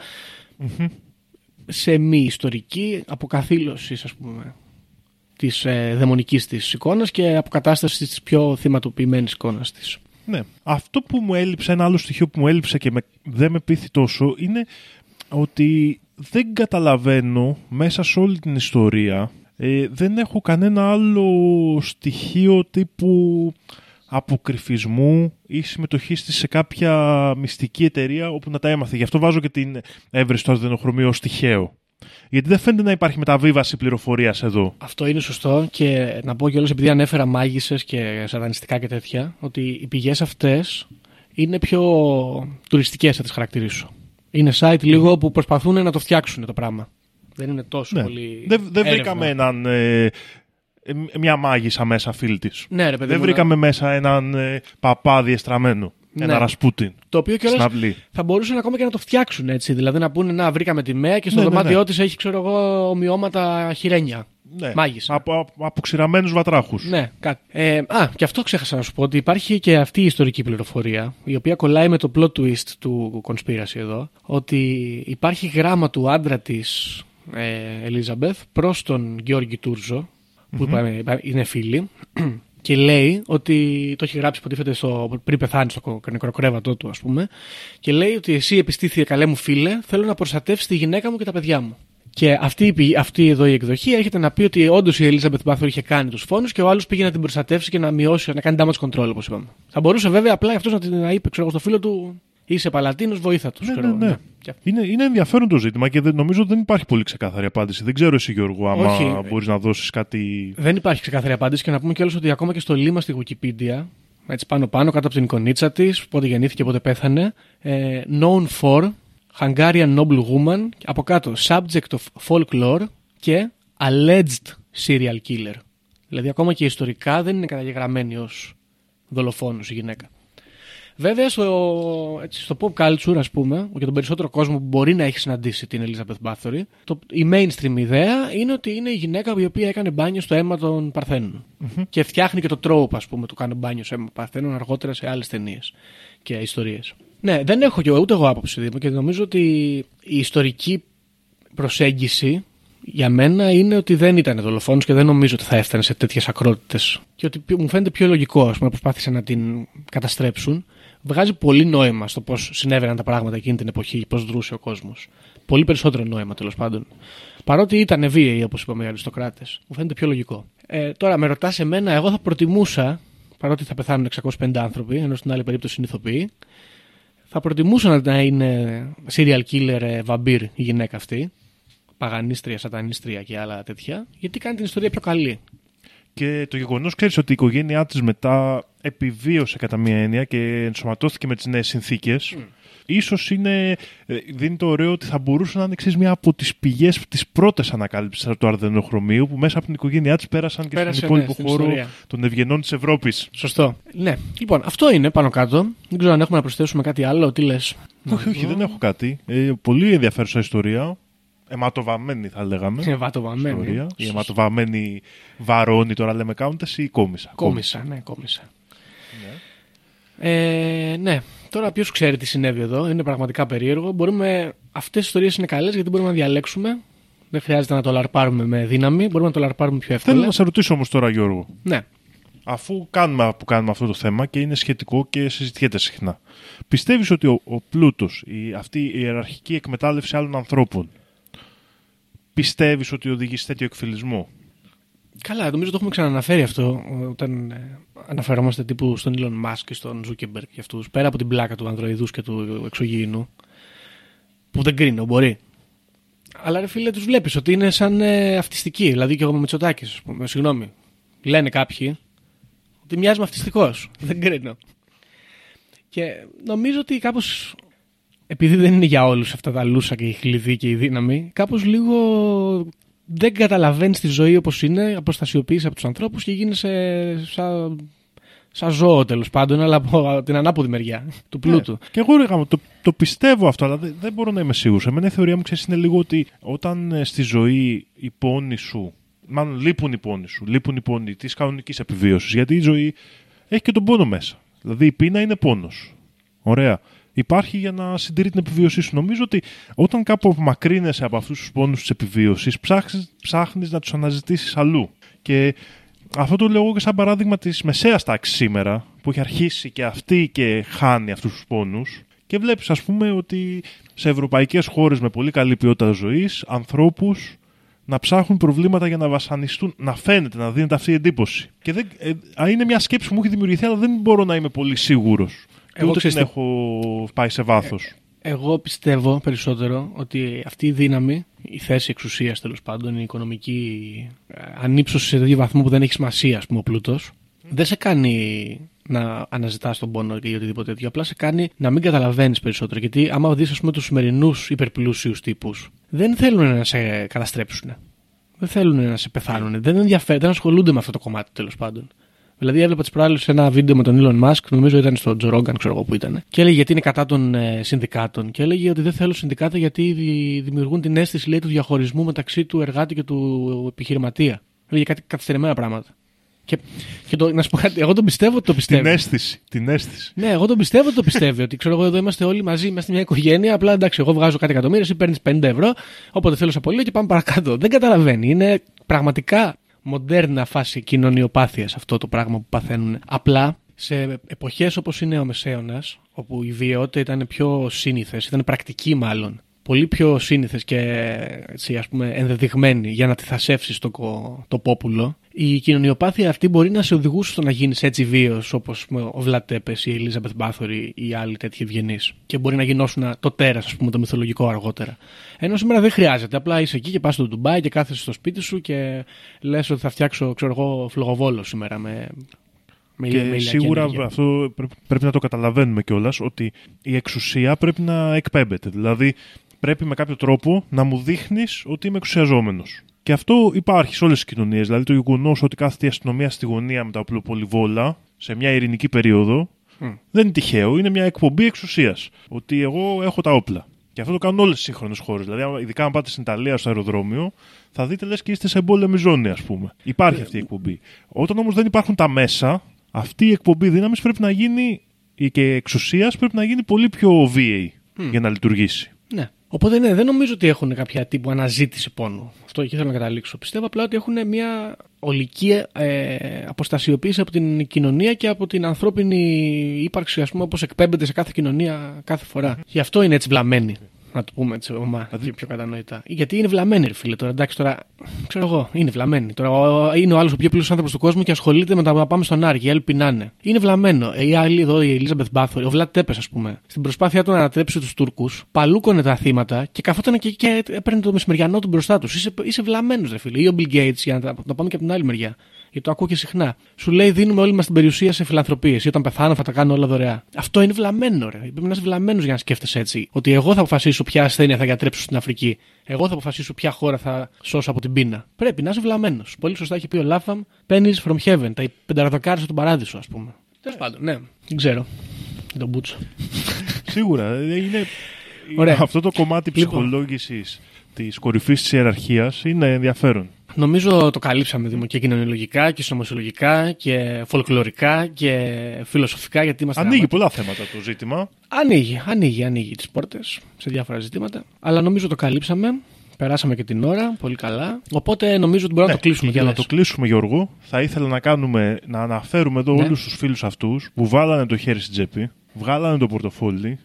Speaker 5: σε μη ιστορική αποκαθήλωσης, ας πούμε, της ε, δαιμονικής της εικόνας και αποκατάστασης της πιο θυματοποιημένης εικόνας της.
Speaker 4: Ναι. Αυτό που μου έλειψε, ένα άλλο στοιχείο που μου έλειψε και με, δεν με πείθει τόσο, είναι ότι δεν καταλαβαίνω μέσα σε όλη την ιστορία, ε, δεν έχω κανένα άλλο στοιχείο τύπου αποκρυφισμού ή συμμετοχή της σε κάποια μυστική εταιρεία όπου να τα έμαθε. Γι' αυτό βάζω και την έβρεση του αρδενοχρωμίου ως τυχαίο. Γιατί δεν φαίνεται να υπάρχει μεταβίβαση πληροφορίας εδώ.
Speaker 5: Αυτό είναι σωστό και να πω κιόλας επειδή ανέφερα μάγισσες και σατανιστικά και τέτοια, ότι οι πηγές αυτές είναι πιο τουριστικές θα τις χαρακτηρίσω. Είναι site λίγο που προσπαθούν να το φτιάξουν το πράγμα. Δεν είναι τόσο
Speaker 4: Ναι.
Speaker 5: πολύ
Speaker 4: Δεν, δεν
Speaker 5: έρευνα.
Speaker 4: βρήκαμε έναν, ε, ε, μια μάγισσα μέσα φίλη της.
Speaker 5: Ναι, ρε παιδί
Speaker 4: Δεν
Speaker 5: μου,
Speaker 4: βρήκαμε μέσα έναν ε, παπά διεστραμμένο.
Speaker 5: Ναι.
Speaker 4: Ένα Ρασπούτιν.
Speaker 5: Το οποίο
Speaker 4: Στην
Speaker 5: κιόλας
Speaker 4: αυλή.
Speaker 5: θα μπορούσαν ακόμα και να το φτιάξουν έτσι. Δηλαδή να πούνε να βρήκαμε τη ΜΕΑ και στο
Speaker 4: Ναι, ναι,
Speaker 5: δωμάτιό
Speaker 4: ναι.
Speaker 5: της έχει ξέρω εγώ ομοιώματα χειρένια.
Speaker 4: Ναι.
Speaker 5: Μάγισσα.
Speaker 4: Από, από, από ξηραμένους βατράχους.
Speaker 5: Ναι, κάτι. Ε, α, και αυτό ξέχασα να σου πω ότι υπάρχει και αυτή η ιστορική πληροφορία, η οποία κολλάει με το plot twist του conspiracy εδώ, ότι υπάρχει γράμμα του άντρα της ε, Ελίζαμπεθ προς τον Γιώργη Τούρζο, που είπαμε, είπα- είναι φίλοι, και λέει ότι το έχει γράψει υποτίθεται στο, πριν πεθάνει στο νεκροκρέβατό του, ας πούμε, και λέει ότι εσύ επιστήθηκε καλέ μου φίλε, θέλω να προστατεύσει τη γυναίκα μου και τα παιδιά μου. Και αυτή, η πηγή- αυτή εδώ η εκδοχή έρχεται να πει ότι όντως η Ελίζαμπεθ Μπάθορ είχε κάνει τους φόνους και ο άλλος πήγε να την προστατεύσει και να μειώσει, να κάνει damage control, όπως είπαμε. Θα μπορούσε βέβαια απλά αυτός να την να είπε, ξέρω εγώ, στο φίλο του, είσαι παλατίνος, βοήθα τους.
Speaker 4: Ναι, ναι, ναι. Είναι, είναι ενδιαφέρον το ζήτημα και δεν, νομίζω δεν υπάρχει πολύ ξεκάθαρη απάντηση. Δεν ξέρω εσύ, Γιώργο, άμα
Speaker 5: Όχι.
Speaker 4: μπορείς να δώσεις κάτι.
Speaker 5: Δεν υπάρχει ξεκάθαρη απάντηση και να πούμε κιόλας ότι ακόμα και στο λίμα στη Wikipedia, έτσι πάνω πάνω, κάτω από την εικονίτσα της, πότε γεννήθηκε, πότε πέθανε, ε, known for Hungarian noble woman, από κάτω subject of folklore και alleged serial killer. Δηλαδή ακόμα και ιστορικά δεν είναι καταγεγραμμένη ως δολοφόνος η γυναίκα. Βέβαια στο, έτσι, στο pop culture, ας πούμε, και τον περισσότερο κόσμο που μπορεί να έχει συναντήσει την Elizabeth Bathory, το, η mainstream ιδέα είναι ότι είναι η γυναίκα η οποία έκανε μπάνιο στο αίμα των παρθενων Και φτιάχνει και το τρόπο, ας πούμε, του κάνω μπάνιο στο αίμα των Παρθένων αργότερα σε άλλες ταινίες και ιστορίες. Ναι, δεν έχω και εγώ, ούτε εγώ άποψη Δήμο, και νομίζω ότι η ιστορική προσέγγιση για μένα είναι ότι δεν ήταν δολοφόνος και δεν νομίζω ότι θα έφτανε σε τέτοιες ακρότητες. Και ότι πιο- μου φαίνεται πιο λογικό, ας πούμε, να προσπάθησε να την καταστρέψουν. Βγάζει πολύ νόημα στο πώς συνέβαιναν τα πράγματα εκείνη την εποχή, πώς δρούσε ο κόσμος. Πολύ περισσότερο νόημα τέλος πάντων. Παρότι ήταν βίαιοι, όπως είπαμε οι αριστοκράτες. Μου φαίνεται πιο λογικό. Ε, τώρα με ρωτάς εμένα, εγώ θα προτιμούσα, παρότι θα πεθάνουν 650 άνθρωποι, ενώ στην άλλη περίπτωση είναι ηθοποιοί, θα προτιμούσα να- να είναι serial killer ε, βαμπύρ η γυναίκα αυτή. Παγανίστρια, σατανίστρια και άλλα τέτοια. Γιατί κάνει την ιστορία πιο καλή.
Speaker 4: Και το γεγονός, ξέρεις ότι η οικογένειά της μετά επιβίωσε κατά μία έννοια και ενσωματώθηκε με τις νέες συνθήκες. Ίσως είναι, ε, δίνει το ωραίο ότι θα μπορούσε να είναι ξέρεις, μία από τις πηγές της πρώτης ανακάλυψης του αρδενοχρωμίου που μέσα από την οικογένειά της πέρασαν και
Speaker 5: Πέρασε,
Speaker 4: στον υπόλοιπο
Speaker 5: ναι, στην
Speaker 4: χώρο
Speaker 5: ιστορία.
Speaker 4: των ευγενών της Ευρώπης.
Speaker 5: Σωστό. Ναι. Λοιπόν, αυτό είναι πάνω κάτω. Δεν ξέρω αν έχουμε να προσθέσουμε κάτι άλλο. Τι λες.
Speaker 4: Όχι, όχι, δεν έχω κάτι. Ε, πολύ ενδιαφέρουσα ιστορία. Αιματοβαμμένη θα λέγαμε.
Speaker 5: Ευατοβαμμένη.
Speaker 4: ιστορία. Η αιματοβαμμένη βαρώνει τώρα λέμε κάουντες ή κόμισα;
Speaker 5: Κόμισα, ναι, κόμισα. Ε, ναι. Τώρα ποιος ξέρει τι συνέβη εδώ. Είναι πραγματικά περίεργο. Μπορούμε... Αυτές οι ιστορίες είναι καλές γιατί μπορούμε να διαλέξουμε. Δεν χρειάζεται να το λαρπάρουμε με δύναμη. Μπορούμε να το λαρπάρουμε πιο εύκολα.
Speaker 4: Θέλω να σε ρωτήσω όμως τώρα Γιώργο.
Speaker 5: Ναι.
Speaker 4: Αφού κάνουμε που κάνουμε αυτό το θέμα και είναι σχετικό και συζητιέται συχνά. Πιστεύεις ότι ο, ο πλούτος, η, αυτή η ιεραρχική εκμετάλλευση άλλων ανθρώπων, πιστεύεις ότι οδηγεί σε τέτοιο εκφυλισμό;
Speaker 5: Καλά, νομίζω το έχουμε ξαναναφέρει αυτό όταν ε, αναφερόμαστε τύπου στον Elon Musk και στον Zuckerberg και αυτούς. Πέρα από την πλάκα του ανδροειδούς και του εξωγήινου. Που δεν κρίνω, μπορεί. Αλλά ρε φίλε, τους βλέπεις ότι είναι σαν ε, αυτιστικοί. Δηλαδή και εγώ με Μητσοτάκης, ας πούμε. Συγγνώμη. Λένε κάποιοι ότι μοιάζει με αυτιστικό. δεν κρίνω. Και νομίζω ότι κάπως. Επειδή δεν είναι για όλους αυτά τα λούσα και η χλειδί και η δύναμη, κάπως λίγο δεν καταλαβαίνεις τη ζωή όπως είναι, αποστασιοποιείσαι από τους ανθρώπους και γίνεσαι σαν, σαν ζώο τέλος πάντων, αλλά από την ανάποδη μεριά του πλούτου.
Speaker 4: Ναι. Και εγώ ρε γάμο, το, το πιστεύω αυτό, αλλά δεν, δεν μπορώ να είμαι σίγουρος. Εμένα η θεωρία μου ξέρεις είναι λίγο ότι όταν ε, στη ζωή οι πόνοι σου, μάλλον λείπουν οι πόνοι σου, λείπουν οι πόνοι της κανονικής επιβίωσης, γιατί η ζωή έχει και τον πόνο μέσα. Δηλαδή η πείνα είναι πόνος. Ωραία. Υπάρχει για να συντηρεί την επιβίωσή σου. Νομίζω ότι όταν κάπου απομακρύνεσαι από αυτούς τους πόνους της επιβίωσης, ψάχνεις να τους αναζητήσεις αλλού. Και αυτό το λέω εγώ και σαν παράδειγμα της μεσαίας τάξης σήμερα, που έχει αρχίσει και αυτή και χάνει αυτούς τους πόνους. Και βλέπεις, ας πούμε, ότι σε ευρωπαϊκές χώρες με πολύ καλή ποιότητα ζωής, ανθρώπους να ψάχνουν προβλήματα για να βασανιστούν, να φαίνεται, να δίνεται αυτή η εντύπωση. Και δεν, ε, είναι μια σκέψη που μου έχει δημιουργηθεί, αλλά δεν μπορώ να είμαι πολύ σίγουρος.
Speaker 5: Εγώ
Speaker 4: ούτε την
Speaker 5: ξέρεις
Speaker 4: έχω πάει σε βάθος.
Speaker 5: Εγώ πιστεύω περισσότερο ότι αυτή η δύναμη, η θέση εξουσίας τέλος πάντων, η οικονομική ε, ανύψωση σε τέτοιο βαθμό που δεν έχει σημασία, ας πούμε, ο πλούτος, δεν σε κάνει να αναζητάς τον πόνο ή οτιδήποτε τέτοιο. Απλά σε κάνει να μην καταλαβαίνεις περισσότερο. Γιατί άμα δεις, ας πούμε, τους σημερινούς υπερπλούσιους τύπους, δεν θέλουν να σε καταστρέψουν. Δεν θέλουν να σε πεθάνουν. Δεν ενδιαφέρουν, δεν ασχολούνται με αυτό το κομμάτι τέλος πάντων. Δηλαδή, έβλεπα τις προάλλες ένα βίντεο με τον Elon Musk, νομίζω ήταν στο Joe Rogan, ξέρω εγώ που ήταν. Και έλεγε γιατί είναι κατά των ε, συνδικάτων. Και έλεγε ότι δεν θέλω συνδικάτα γιατί δη- δημιουργούν την αίσθηση λέει, του διαχωρισμού μεταξύ του εργάτη και του επιχειρηματία. Έλεγε κάτι καθυστερημένα πράγματα. Και, και το, να σου πω κάτι, εγώ τον πιστεύω ότι το πιστεύει.
Speaker 4: Την αίσθηση. Την αίσθηση.
Speaker 5: Ναι, εγώ τον πιστεύω ότι το πιστεύει. ότι ξέρω εγώ εδώ είμαστε όλοι μαζί, είμαστε μια οικογένεια. Απλά εντάξει, εγώ βγάζω κάτι εκατομμύρια, εσύ παίρνεις 50 ευρώ. Όποτε θέλω σε πολύ και πάμε παρακάτω. Δεν καταλαβαίνει. Είναι πραγματικά μοντέρνα φάση κοινωνιοπάθειας αυτό το πράγμα που παθαίνουν. Απλά σε εποχές όπως είναι ο Μεσαίωνας, όπου η βιαιότητα ήταν πιο σύνηθες, ήταν πρακτική μάλλον, πολύ πιο σύνηθες και έτσι, ας πούμε, ενδεδειγμένη για να τη θασεύσεις το, κο- το πόπουλο, η κοινωνιοπάθεια αυτή μπορεί να σε οδηγούσε στο να γίνεις έτσι βίαιος όπως ο Βλατέπες ή η Ελίζαμπεθ Μπάθορη ή άλλοι τέτοιοι ευγενείς. Και μπορεί να γινώσουν το τέρας, ας πούμε, το μυθολογικό αργότερα. Ενώ σήμερα δεν χρειάζεται. Απλά είσαι εκεί και πας στο Ντουμπάι και κάθεσαι στο σπίτι σου και λες ότι θα φτιάξω, ξέρω εγώ, φλογοβόλο σήμερα με. με
Speaker 4: Και
Speaker 5: με ηλιακή
Speaker 4: σίγουρα
Speaker 5: ενέργεια.
Speaker 4: αυτό πρέ- πρέπει να το καταλαβαίνουμε κιόλας ότι η εξουσία πρέπει να εκπέμπεται. Δηλαδή πρέπει με κάποιο τρόπο να μου δείχνεις ότι είμαι εξουσιαζόμενος. Και αυτό υπάρχει σε όλες τις κοινωνίες. Δηλαδή το γεγονός ότι κάθεται η αστυνομία στη γωνία με τα οπλοπολιβόλα σε μια ειρηνική περίοδο δεν είναι τυχαίο. Είναι μια εκπομπή εξουσίας. Ότι εγώ έχω τα όπλα. Και αυτό το κάνουν όλες τι σύγχρονες χώρες. Δηλαδή, άμα- ειδικά αν πάτε στην Ιταλία στο αεροδρόμιο, θα δείτε λες και είστε σε εμπόλεμη ζώνη, ας πούμε. Υπάρχει αυτή η εκπομπή. Όταν όμως δεν υπάρχουν τα μέσα, αυτή η εκπομπή δύναμης πρέπει να γίνει ή και εξουσίας πρέπει να γίνει πολύ πιο βίαιη για να λειτουργήσει.
Speaker 5: Ναι. Οπότε ναι, δεν νομίζω ότι έχουν κάποια τύπου αναζήτηση πόνου. Αυτό εκεί θέλω να καταλήξω. Πιστεύω απλά ότι έχουν μια ολική ε, αποστασιοποίηση από την κοινωνία και από την ανθρώπινη ύπαρξη, ας πούμε, όπως εκπέμπεται σε κάθε κοινωνία κάθε φορά. Γι' αυτό είναι έτσι βλαμμένοι. Να το πούμε έτσι ομά και πιο κατανοητά. Γιατί είναι βλαμμένοι, ρε φίλε. Τώρα εντάξει, τώρα ξέρω εγώ, είναι βλαμμένοι. Τώρα ο- είναι ο άλλος ο πιο πλούσιος άνθρωπος του κόσμου και ασχολείται με τα να πάμε στον Άρη. Οι άλλοι πεινάνε. Είναι βλαμμένο. Ε, Η άλλη εδώ, η Ελίζαμπεθ Μπάθορη, ο Βλάτ Τέπε, ας πούμε, στην προσπάθειά του να ανατρέψει τους Τούρκους, παλούκωνε τα θύματα και καθόταν και, και έπαιρνε το μεσημεριανό του μπροστά τους. Είσαι, είσαι βλαμμένος, ρε φίλε. Ή ο Bill Gates, για να, τα- να πάμε και από την άλλη μεριά. Γιατί το ακούω και συχνά. Σου λέει δίνουμε όλη μας την περιουσία σε φιλανθρωπίες ή όταν πεθάνω θα τα κάνω όλα δωρεά. Αυτό είναι βλαμμένο, ρε. Πρέπει να είσαι βλαμμένος για να σκέφτεσαι έτσι. Ότι εγώ θα αποφασίσω ποια ασθένεια θα γιατρέψω στην Αφρική. Εγώ θα αποφασίσω ποια χώρα θα σώσω από την πείνα. Πρέπει να είσαι βλαμμένος. Πολύ σωστά έχει πει ο Λάφαμ. Pennies from heaven. Τα πενταραδοκάρια του παράδεισο, ας πούμε. Τέλος πάντων, ναι. Δεν ξέρω. Για τον Μπούτσο.
Speaker 4: Σίγουρα. ε, Είναι...
Speaker 5: Ωραία.
Speaker 4: Αυτό το κομμάτι
Speaker 5: Λοιπόν.
Speaker 4: ψυχολόγησης της κορυφής της ιεραρχίας είναι ενδιαφέρον.
Speaker 5: Νομίζω το καλύψαμε Δήμο, και κοινωνιολογικά και συνωμοσιολογικά και φολκλωρικά και φιλοσοφικά γιατί είμαστε
Speaker 4: Ανοίγει
Speaker 5: άμα-
Speaker 4: πολλά θέματα το ζήτημα.
Speaker 5: Ανοίγει, ανοίγει, ανοίγει τις πόρτες σε διάφορα ζητήματα. Αλλά νομίζω το καλύψαμε. Περάσαμε και την ώρα, πολύ καλά. Οπότε νομίζω ότι μπορούμε να το κλείσουμε.
Speaker 4: Ναι, για
Speaker 5: τι
Speaker 4: να
Speaker 5: λες;
Speaker 4: το κλείσουμε, Γιώργο, θα ήθελα να, κάνουμε, να αναφέρουμε εδώ
Speaker 5: Ναι.
Speaker 4: όλους τους φίλους αυτούς που βάλανε το χέρι στην τσέπη, βγάλανε το πορτοφόλι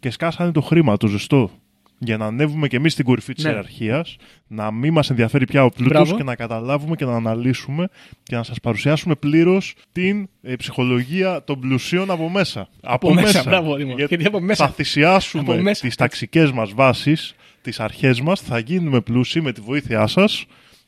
Speaker 4: και σκάσανε το χρήμα, το ζεστό. Για να ανέβουμε και εμείς στην κορυφή της
Speaker 5: Ναι.
Speaker 4: ιεραρχίας, να μην μας ενδιαφέρει πια ο πλούτος
Speaker 5: Μπράβο.
Speaker 4: και να καταλάβουμε και να αναλύσουμε και να σας παρουσιάσουμε πλήρως την ε, ψυχολογία των πλουσίων από μέσα.
Speaker 5: Από μέσα, μπράβο, Δήμο. Γιατί από μέσα.
Speaker 4: Θα θυσιάσουμε
Speaker 5: Από μέσα.
Speaker 4: τις ταξικές μας βάσεις, τις αρχές μας, θα γίνουμε πλούσιοι με τη βοήθειά σας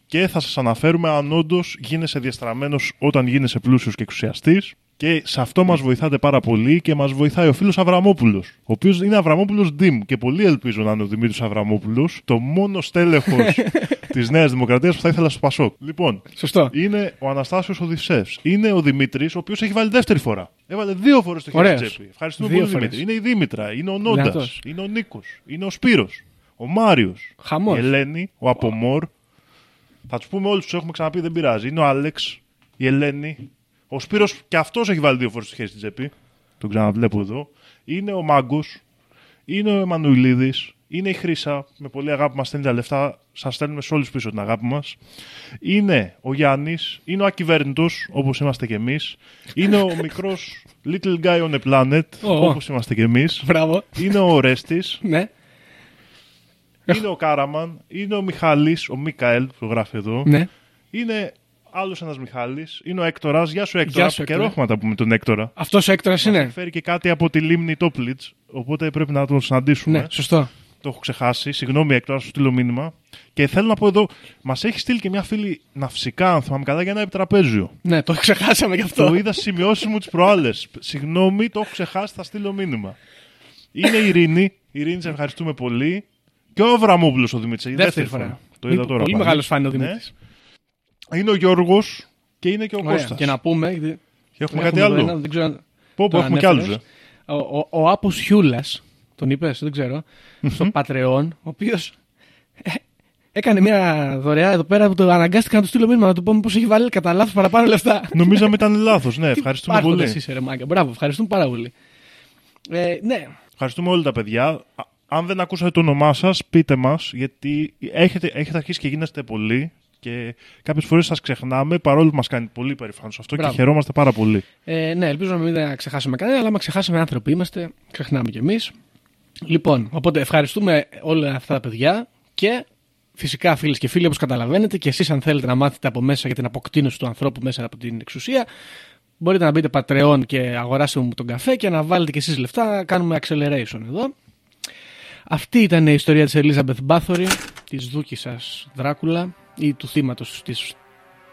Speaker 4: και θα σας αναφέρουμε αν όντως γίνεσαι διαστραμμένος όταν γίνεσαι πλούσιος και εξουσιαστής. Και σε αυτό μας βοηθάτε πάρα πολύ και μας βοηθάει ο φίλος Αβραμόπουλος. Ο οποίος είναι Αβραμόπουλος Ντιμ και πολύ ελπίζω να είναι ο Δημήτρης Αβραμόπουλος, το μόνο στέλεχος της Νέας Δημοκρατίας που θα ήθελα στο Πασόκ. Λοιπόν,
Speaker 5: Σωστό.
Speaker 4: είναι ο Αναστάσιος Οδυσσεύ. Είναι ο Δημήτρης, ο οποίος έχει βάλει δεύτερη φορά. Έβαλε δύο φορές το χέρι
Speaker 5: Ωραίος.
Speaker 4: στην τσέπη. Ευχαριστούμε
Speaker 5: Δύο
Speaker 4: πολύ,
Speaker 5: φορές.
Speaker 4: Δημήτρη. Είναι η Δήμητρα, είναι ο Νόντας,
Speaker 5: Δυνατός.
Speaker 4: είναι ο Νίκος, είναι ο Σπύρος, ο Μάριος,
Speaker 5: Χαμός.
Speaker 4: η Ελένη, ο Απομόρ. Θα τους πούμε όλους τους έχουμε ξαναπεί, δεν πειράζει. Είναι ο Άλεξ, η Ελένη. Ο Σπύρος και αυτός έχει βάλει δύο φορές το χέρι στην τσέπη. Τον ξαναβλέπω εδώ. Είναι ο Μάγκος. Είναι ο Εμμανουιλίδη. Είναι η Χρύσα. Με πολύ αγάπη μας στέλνει τα λεφτά. Σας στέλνουμε σε όλους πίσω την αγάπη μας. Είναι ο Γιάννης. Είναι ο ακυβέρνητος, όπως είμαστε κι εμείς. Είναι ο μικρός Little Guy on a Planet,
Speaker 5: Ω.
Speaker 4: όπως είμαστε κι εμείς.
Speaker 5: Μπράβο.
Speaker 4: Είναι ο Ρέστης.
Speaker 5: Ναι.
Speaker 4: Είναι ο Κάραμαν. Είναι ο Μιχάλης, ο Μίκαελ που το γράφει εδώ.
Speaker 5: Ναι.
Speaker 4: Είναι άλλος ένας Μιχάλης. Είναι ο Έκτορας. Γεια σου, Έκτορα.
Speaker 5: Γεια σου,
Speaker 4: Καιρό
Speaker 5: Έκτορα.
Speaker 4: έχουμε να τα πούμε τον Έκτορα.
Speaker 5: Αυτός ο έκτορας
Speaker 4: Μας
Speaker 5: είναι.
Speaker 4: έχει φέρει και κάτι από τη λίμνη Τόπλιτς. Οπότε πρέπει να τον συναντήσουμε.
Speaker 5: Ναι, σωστό.
Speaker 4: Το έχω ξεχάσει. Συγγνώμη, Έκτορα, σου στείλω μήνυμα. Και θέλω να πω εδώ, μας έχει στείλει και μια φίλη ναυσικά, αν θυμάμαι καλά, για ένα επιτραπέζιο.
Speaker 5: Ναι, το ξεχάσαμε γι' αυτό.
Speaker 4: Το είδα στι σημειώσει μου τις προάλλες. Συγγνώμη, το έχω ξεχάσει, θα στείλω μήνυμα. Είναι η Ειρήνη. Η Ειρήνη, σε ευχαριστούμε πολύ. Και ο Αβραμόπουλος ο Δημήτρης.
Speaker 5: Δεύτερη φορά.
Speaker 4: Το είδα
Speaker 5: Μήπως-
Speaker 4: τώρα.
Speaker 5: Πολύ
Speaker 4: πάλι.
Speaker 5: μεγάλος φάνη ο
Speaker 4: Ναι.
Speaker 5: Δημήτρη.
Speaker 4: Είναι ο Γιώργος και είναι και ο
Speaker 5: Ωραία.
Speaker 4: Κώστας.
Speaker 5: Και να πούμε. γιατί
Speaker 4: Και έχουμε
Speaker 5: έχουμε
Speaker 4: κάτι
Speaker 5: εδώ
Speaker 4: άλλο.
Speaker 5: ένα, δεν ξέρω αν-
Speaker 4: Πω, πω,
Speaker 5: τον
Speaker 4: έχουμε κι άλλους.
Speaker 5: ανέφερες. Ο, ο, ο Άπος Χιούλας, τον είπες, δεν ξέρω, στο Patreon, ο οποίος ε, Έκανε μια δωρεά εδώ πέρα που το αναγκάστηκα να του στείλω μήνυμα να του πω πώ έχει βάλει κατά λάθος παραπάνω λεφτά.
Speaker 4: Νομίζαμε ήταν λάθος. Ναι, ευχαριστούμε
Speaker 5: Άρχοντα
Speaker 4: πολύ.
Speaker 5: είσαι, ρε μάγκα. Μπράβο, ευχαριστούμε πάρα πολύ. Ε, ναι,
Speaker 4: Ευχαριστούμε όλα τα παιδιά. Α- Αν δεν ακούσατε το όνομά σας, πείτε μας, γιατί έχετε, έχετε αρχίσει και γίνεστε πολλοί και κάποιες φορές σας ξεχνάμε, παρόλο που μας κάνει πολύ περήφανος αυτό
Speaker 5: Μπράβο.
Speaker 4: και χαιρόμαστε πάρα πολύ.
Speaker 5: Ε, ναι, ελπίζω να μην τα ξεχάσουμε κανένα, αλλά άμα ξεχάσαμε άνθρωποι είμαστε, ξεχνάμε κι εμείς. Λοιπόν, οπότε ευχαριστούμε όλα αυτά τα παιδιά και φυσικά φίλες και φίλοι, όπως καταλαβαίνετε, και εσείς αν θέλετε να μάθετε από μέσα για την αποκτήνωση του ανθρώπου μέσα από την εξουσία, μπορείτε να μπείτε Patreon και αγοράσετε μου τον καφέ και να βάλετε κι εσείς λεφτά. Κάνουμε acceleration εδώ. Αυτή ήταν η ιστορία της Elizabeth Bathory, της δούκισσας Δράκουλα ή του θύματος της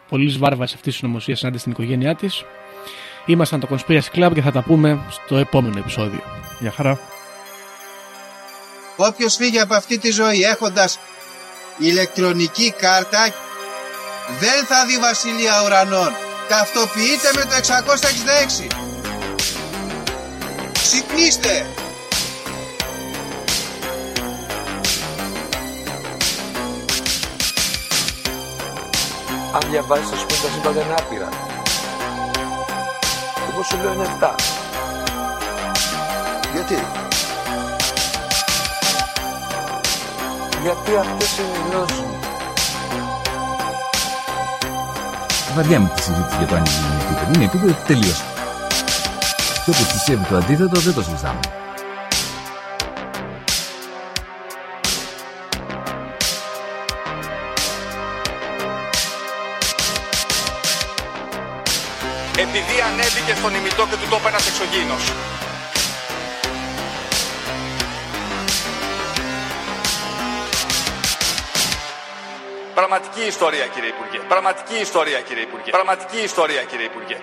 Speaker 5: πολύ βάρβαρης αυτής της συνωμοσίας ενάντια στην οικογένειά της. Ήμασταν το Conspiracy Club και θα τα πούμε στο επόμενο επεισόδιο.
Speaker 4: Γεια χαρά.
Speaker 6: Όποιος φύγει από αυτή τη ζωή έχοντας ηλεκτρονική κάρτα δεν θα δει βασιλεία ουρανών. Ταυτοποιείτε με το 666. Ξυπνήστε!
Speaker 1: Αν διαβάζεις θα σου πει τα σύμπαντα είναι άπειρα. Εγώ σου λέω είναι 7.
Speaker 7: Γιατί;
Speaker 1: Γιατί αυτές είναι οι γνώσεις μου.
Speaker 2: Βαριά τη συζήτηση για το αν είναι επίπεδο. Είναι επίπεδο τελείωσε. Και όποιος πιστεύει το αντίθετο δεν το συζητάμε.
Speaker 3: Ανέβηκε στον ημιτό και του τόπου ένας εξωγήινος. Πραγματική ιστορία κύριε Υπουργέ. Πραγματική ιστορία κύριε Υπουργέ. Πραγματική ιστορία κύριε Υπουργέ.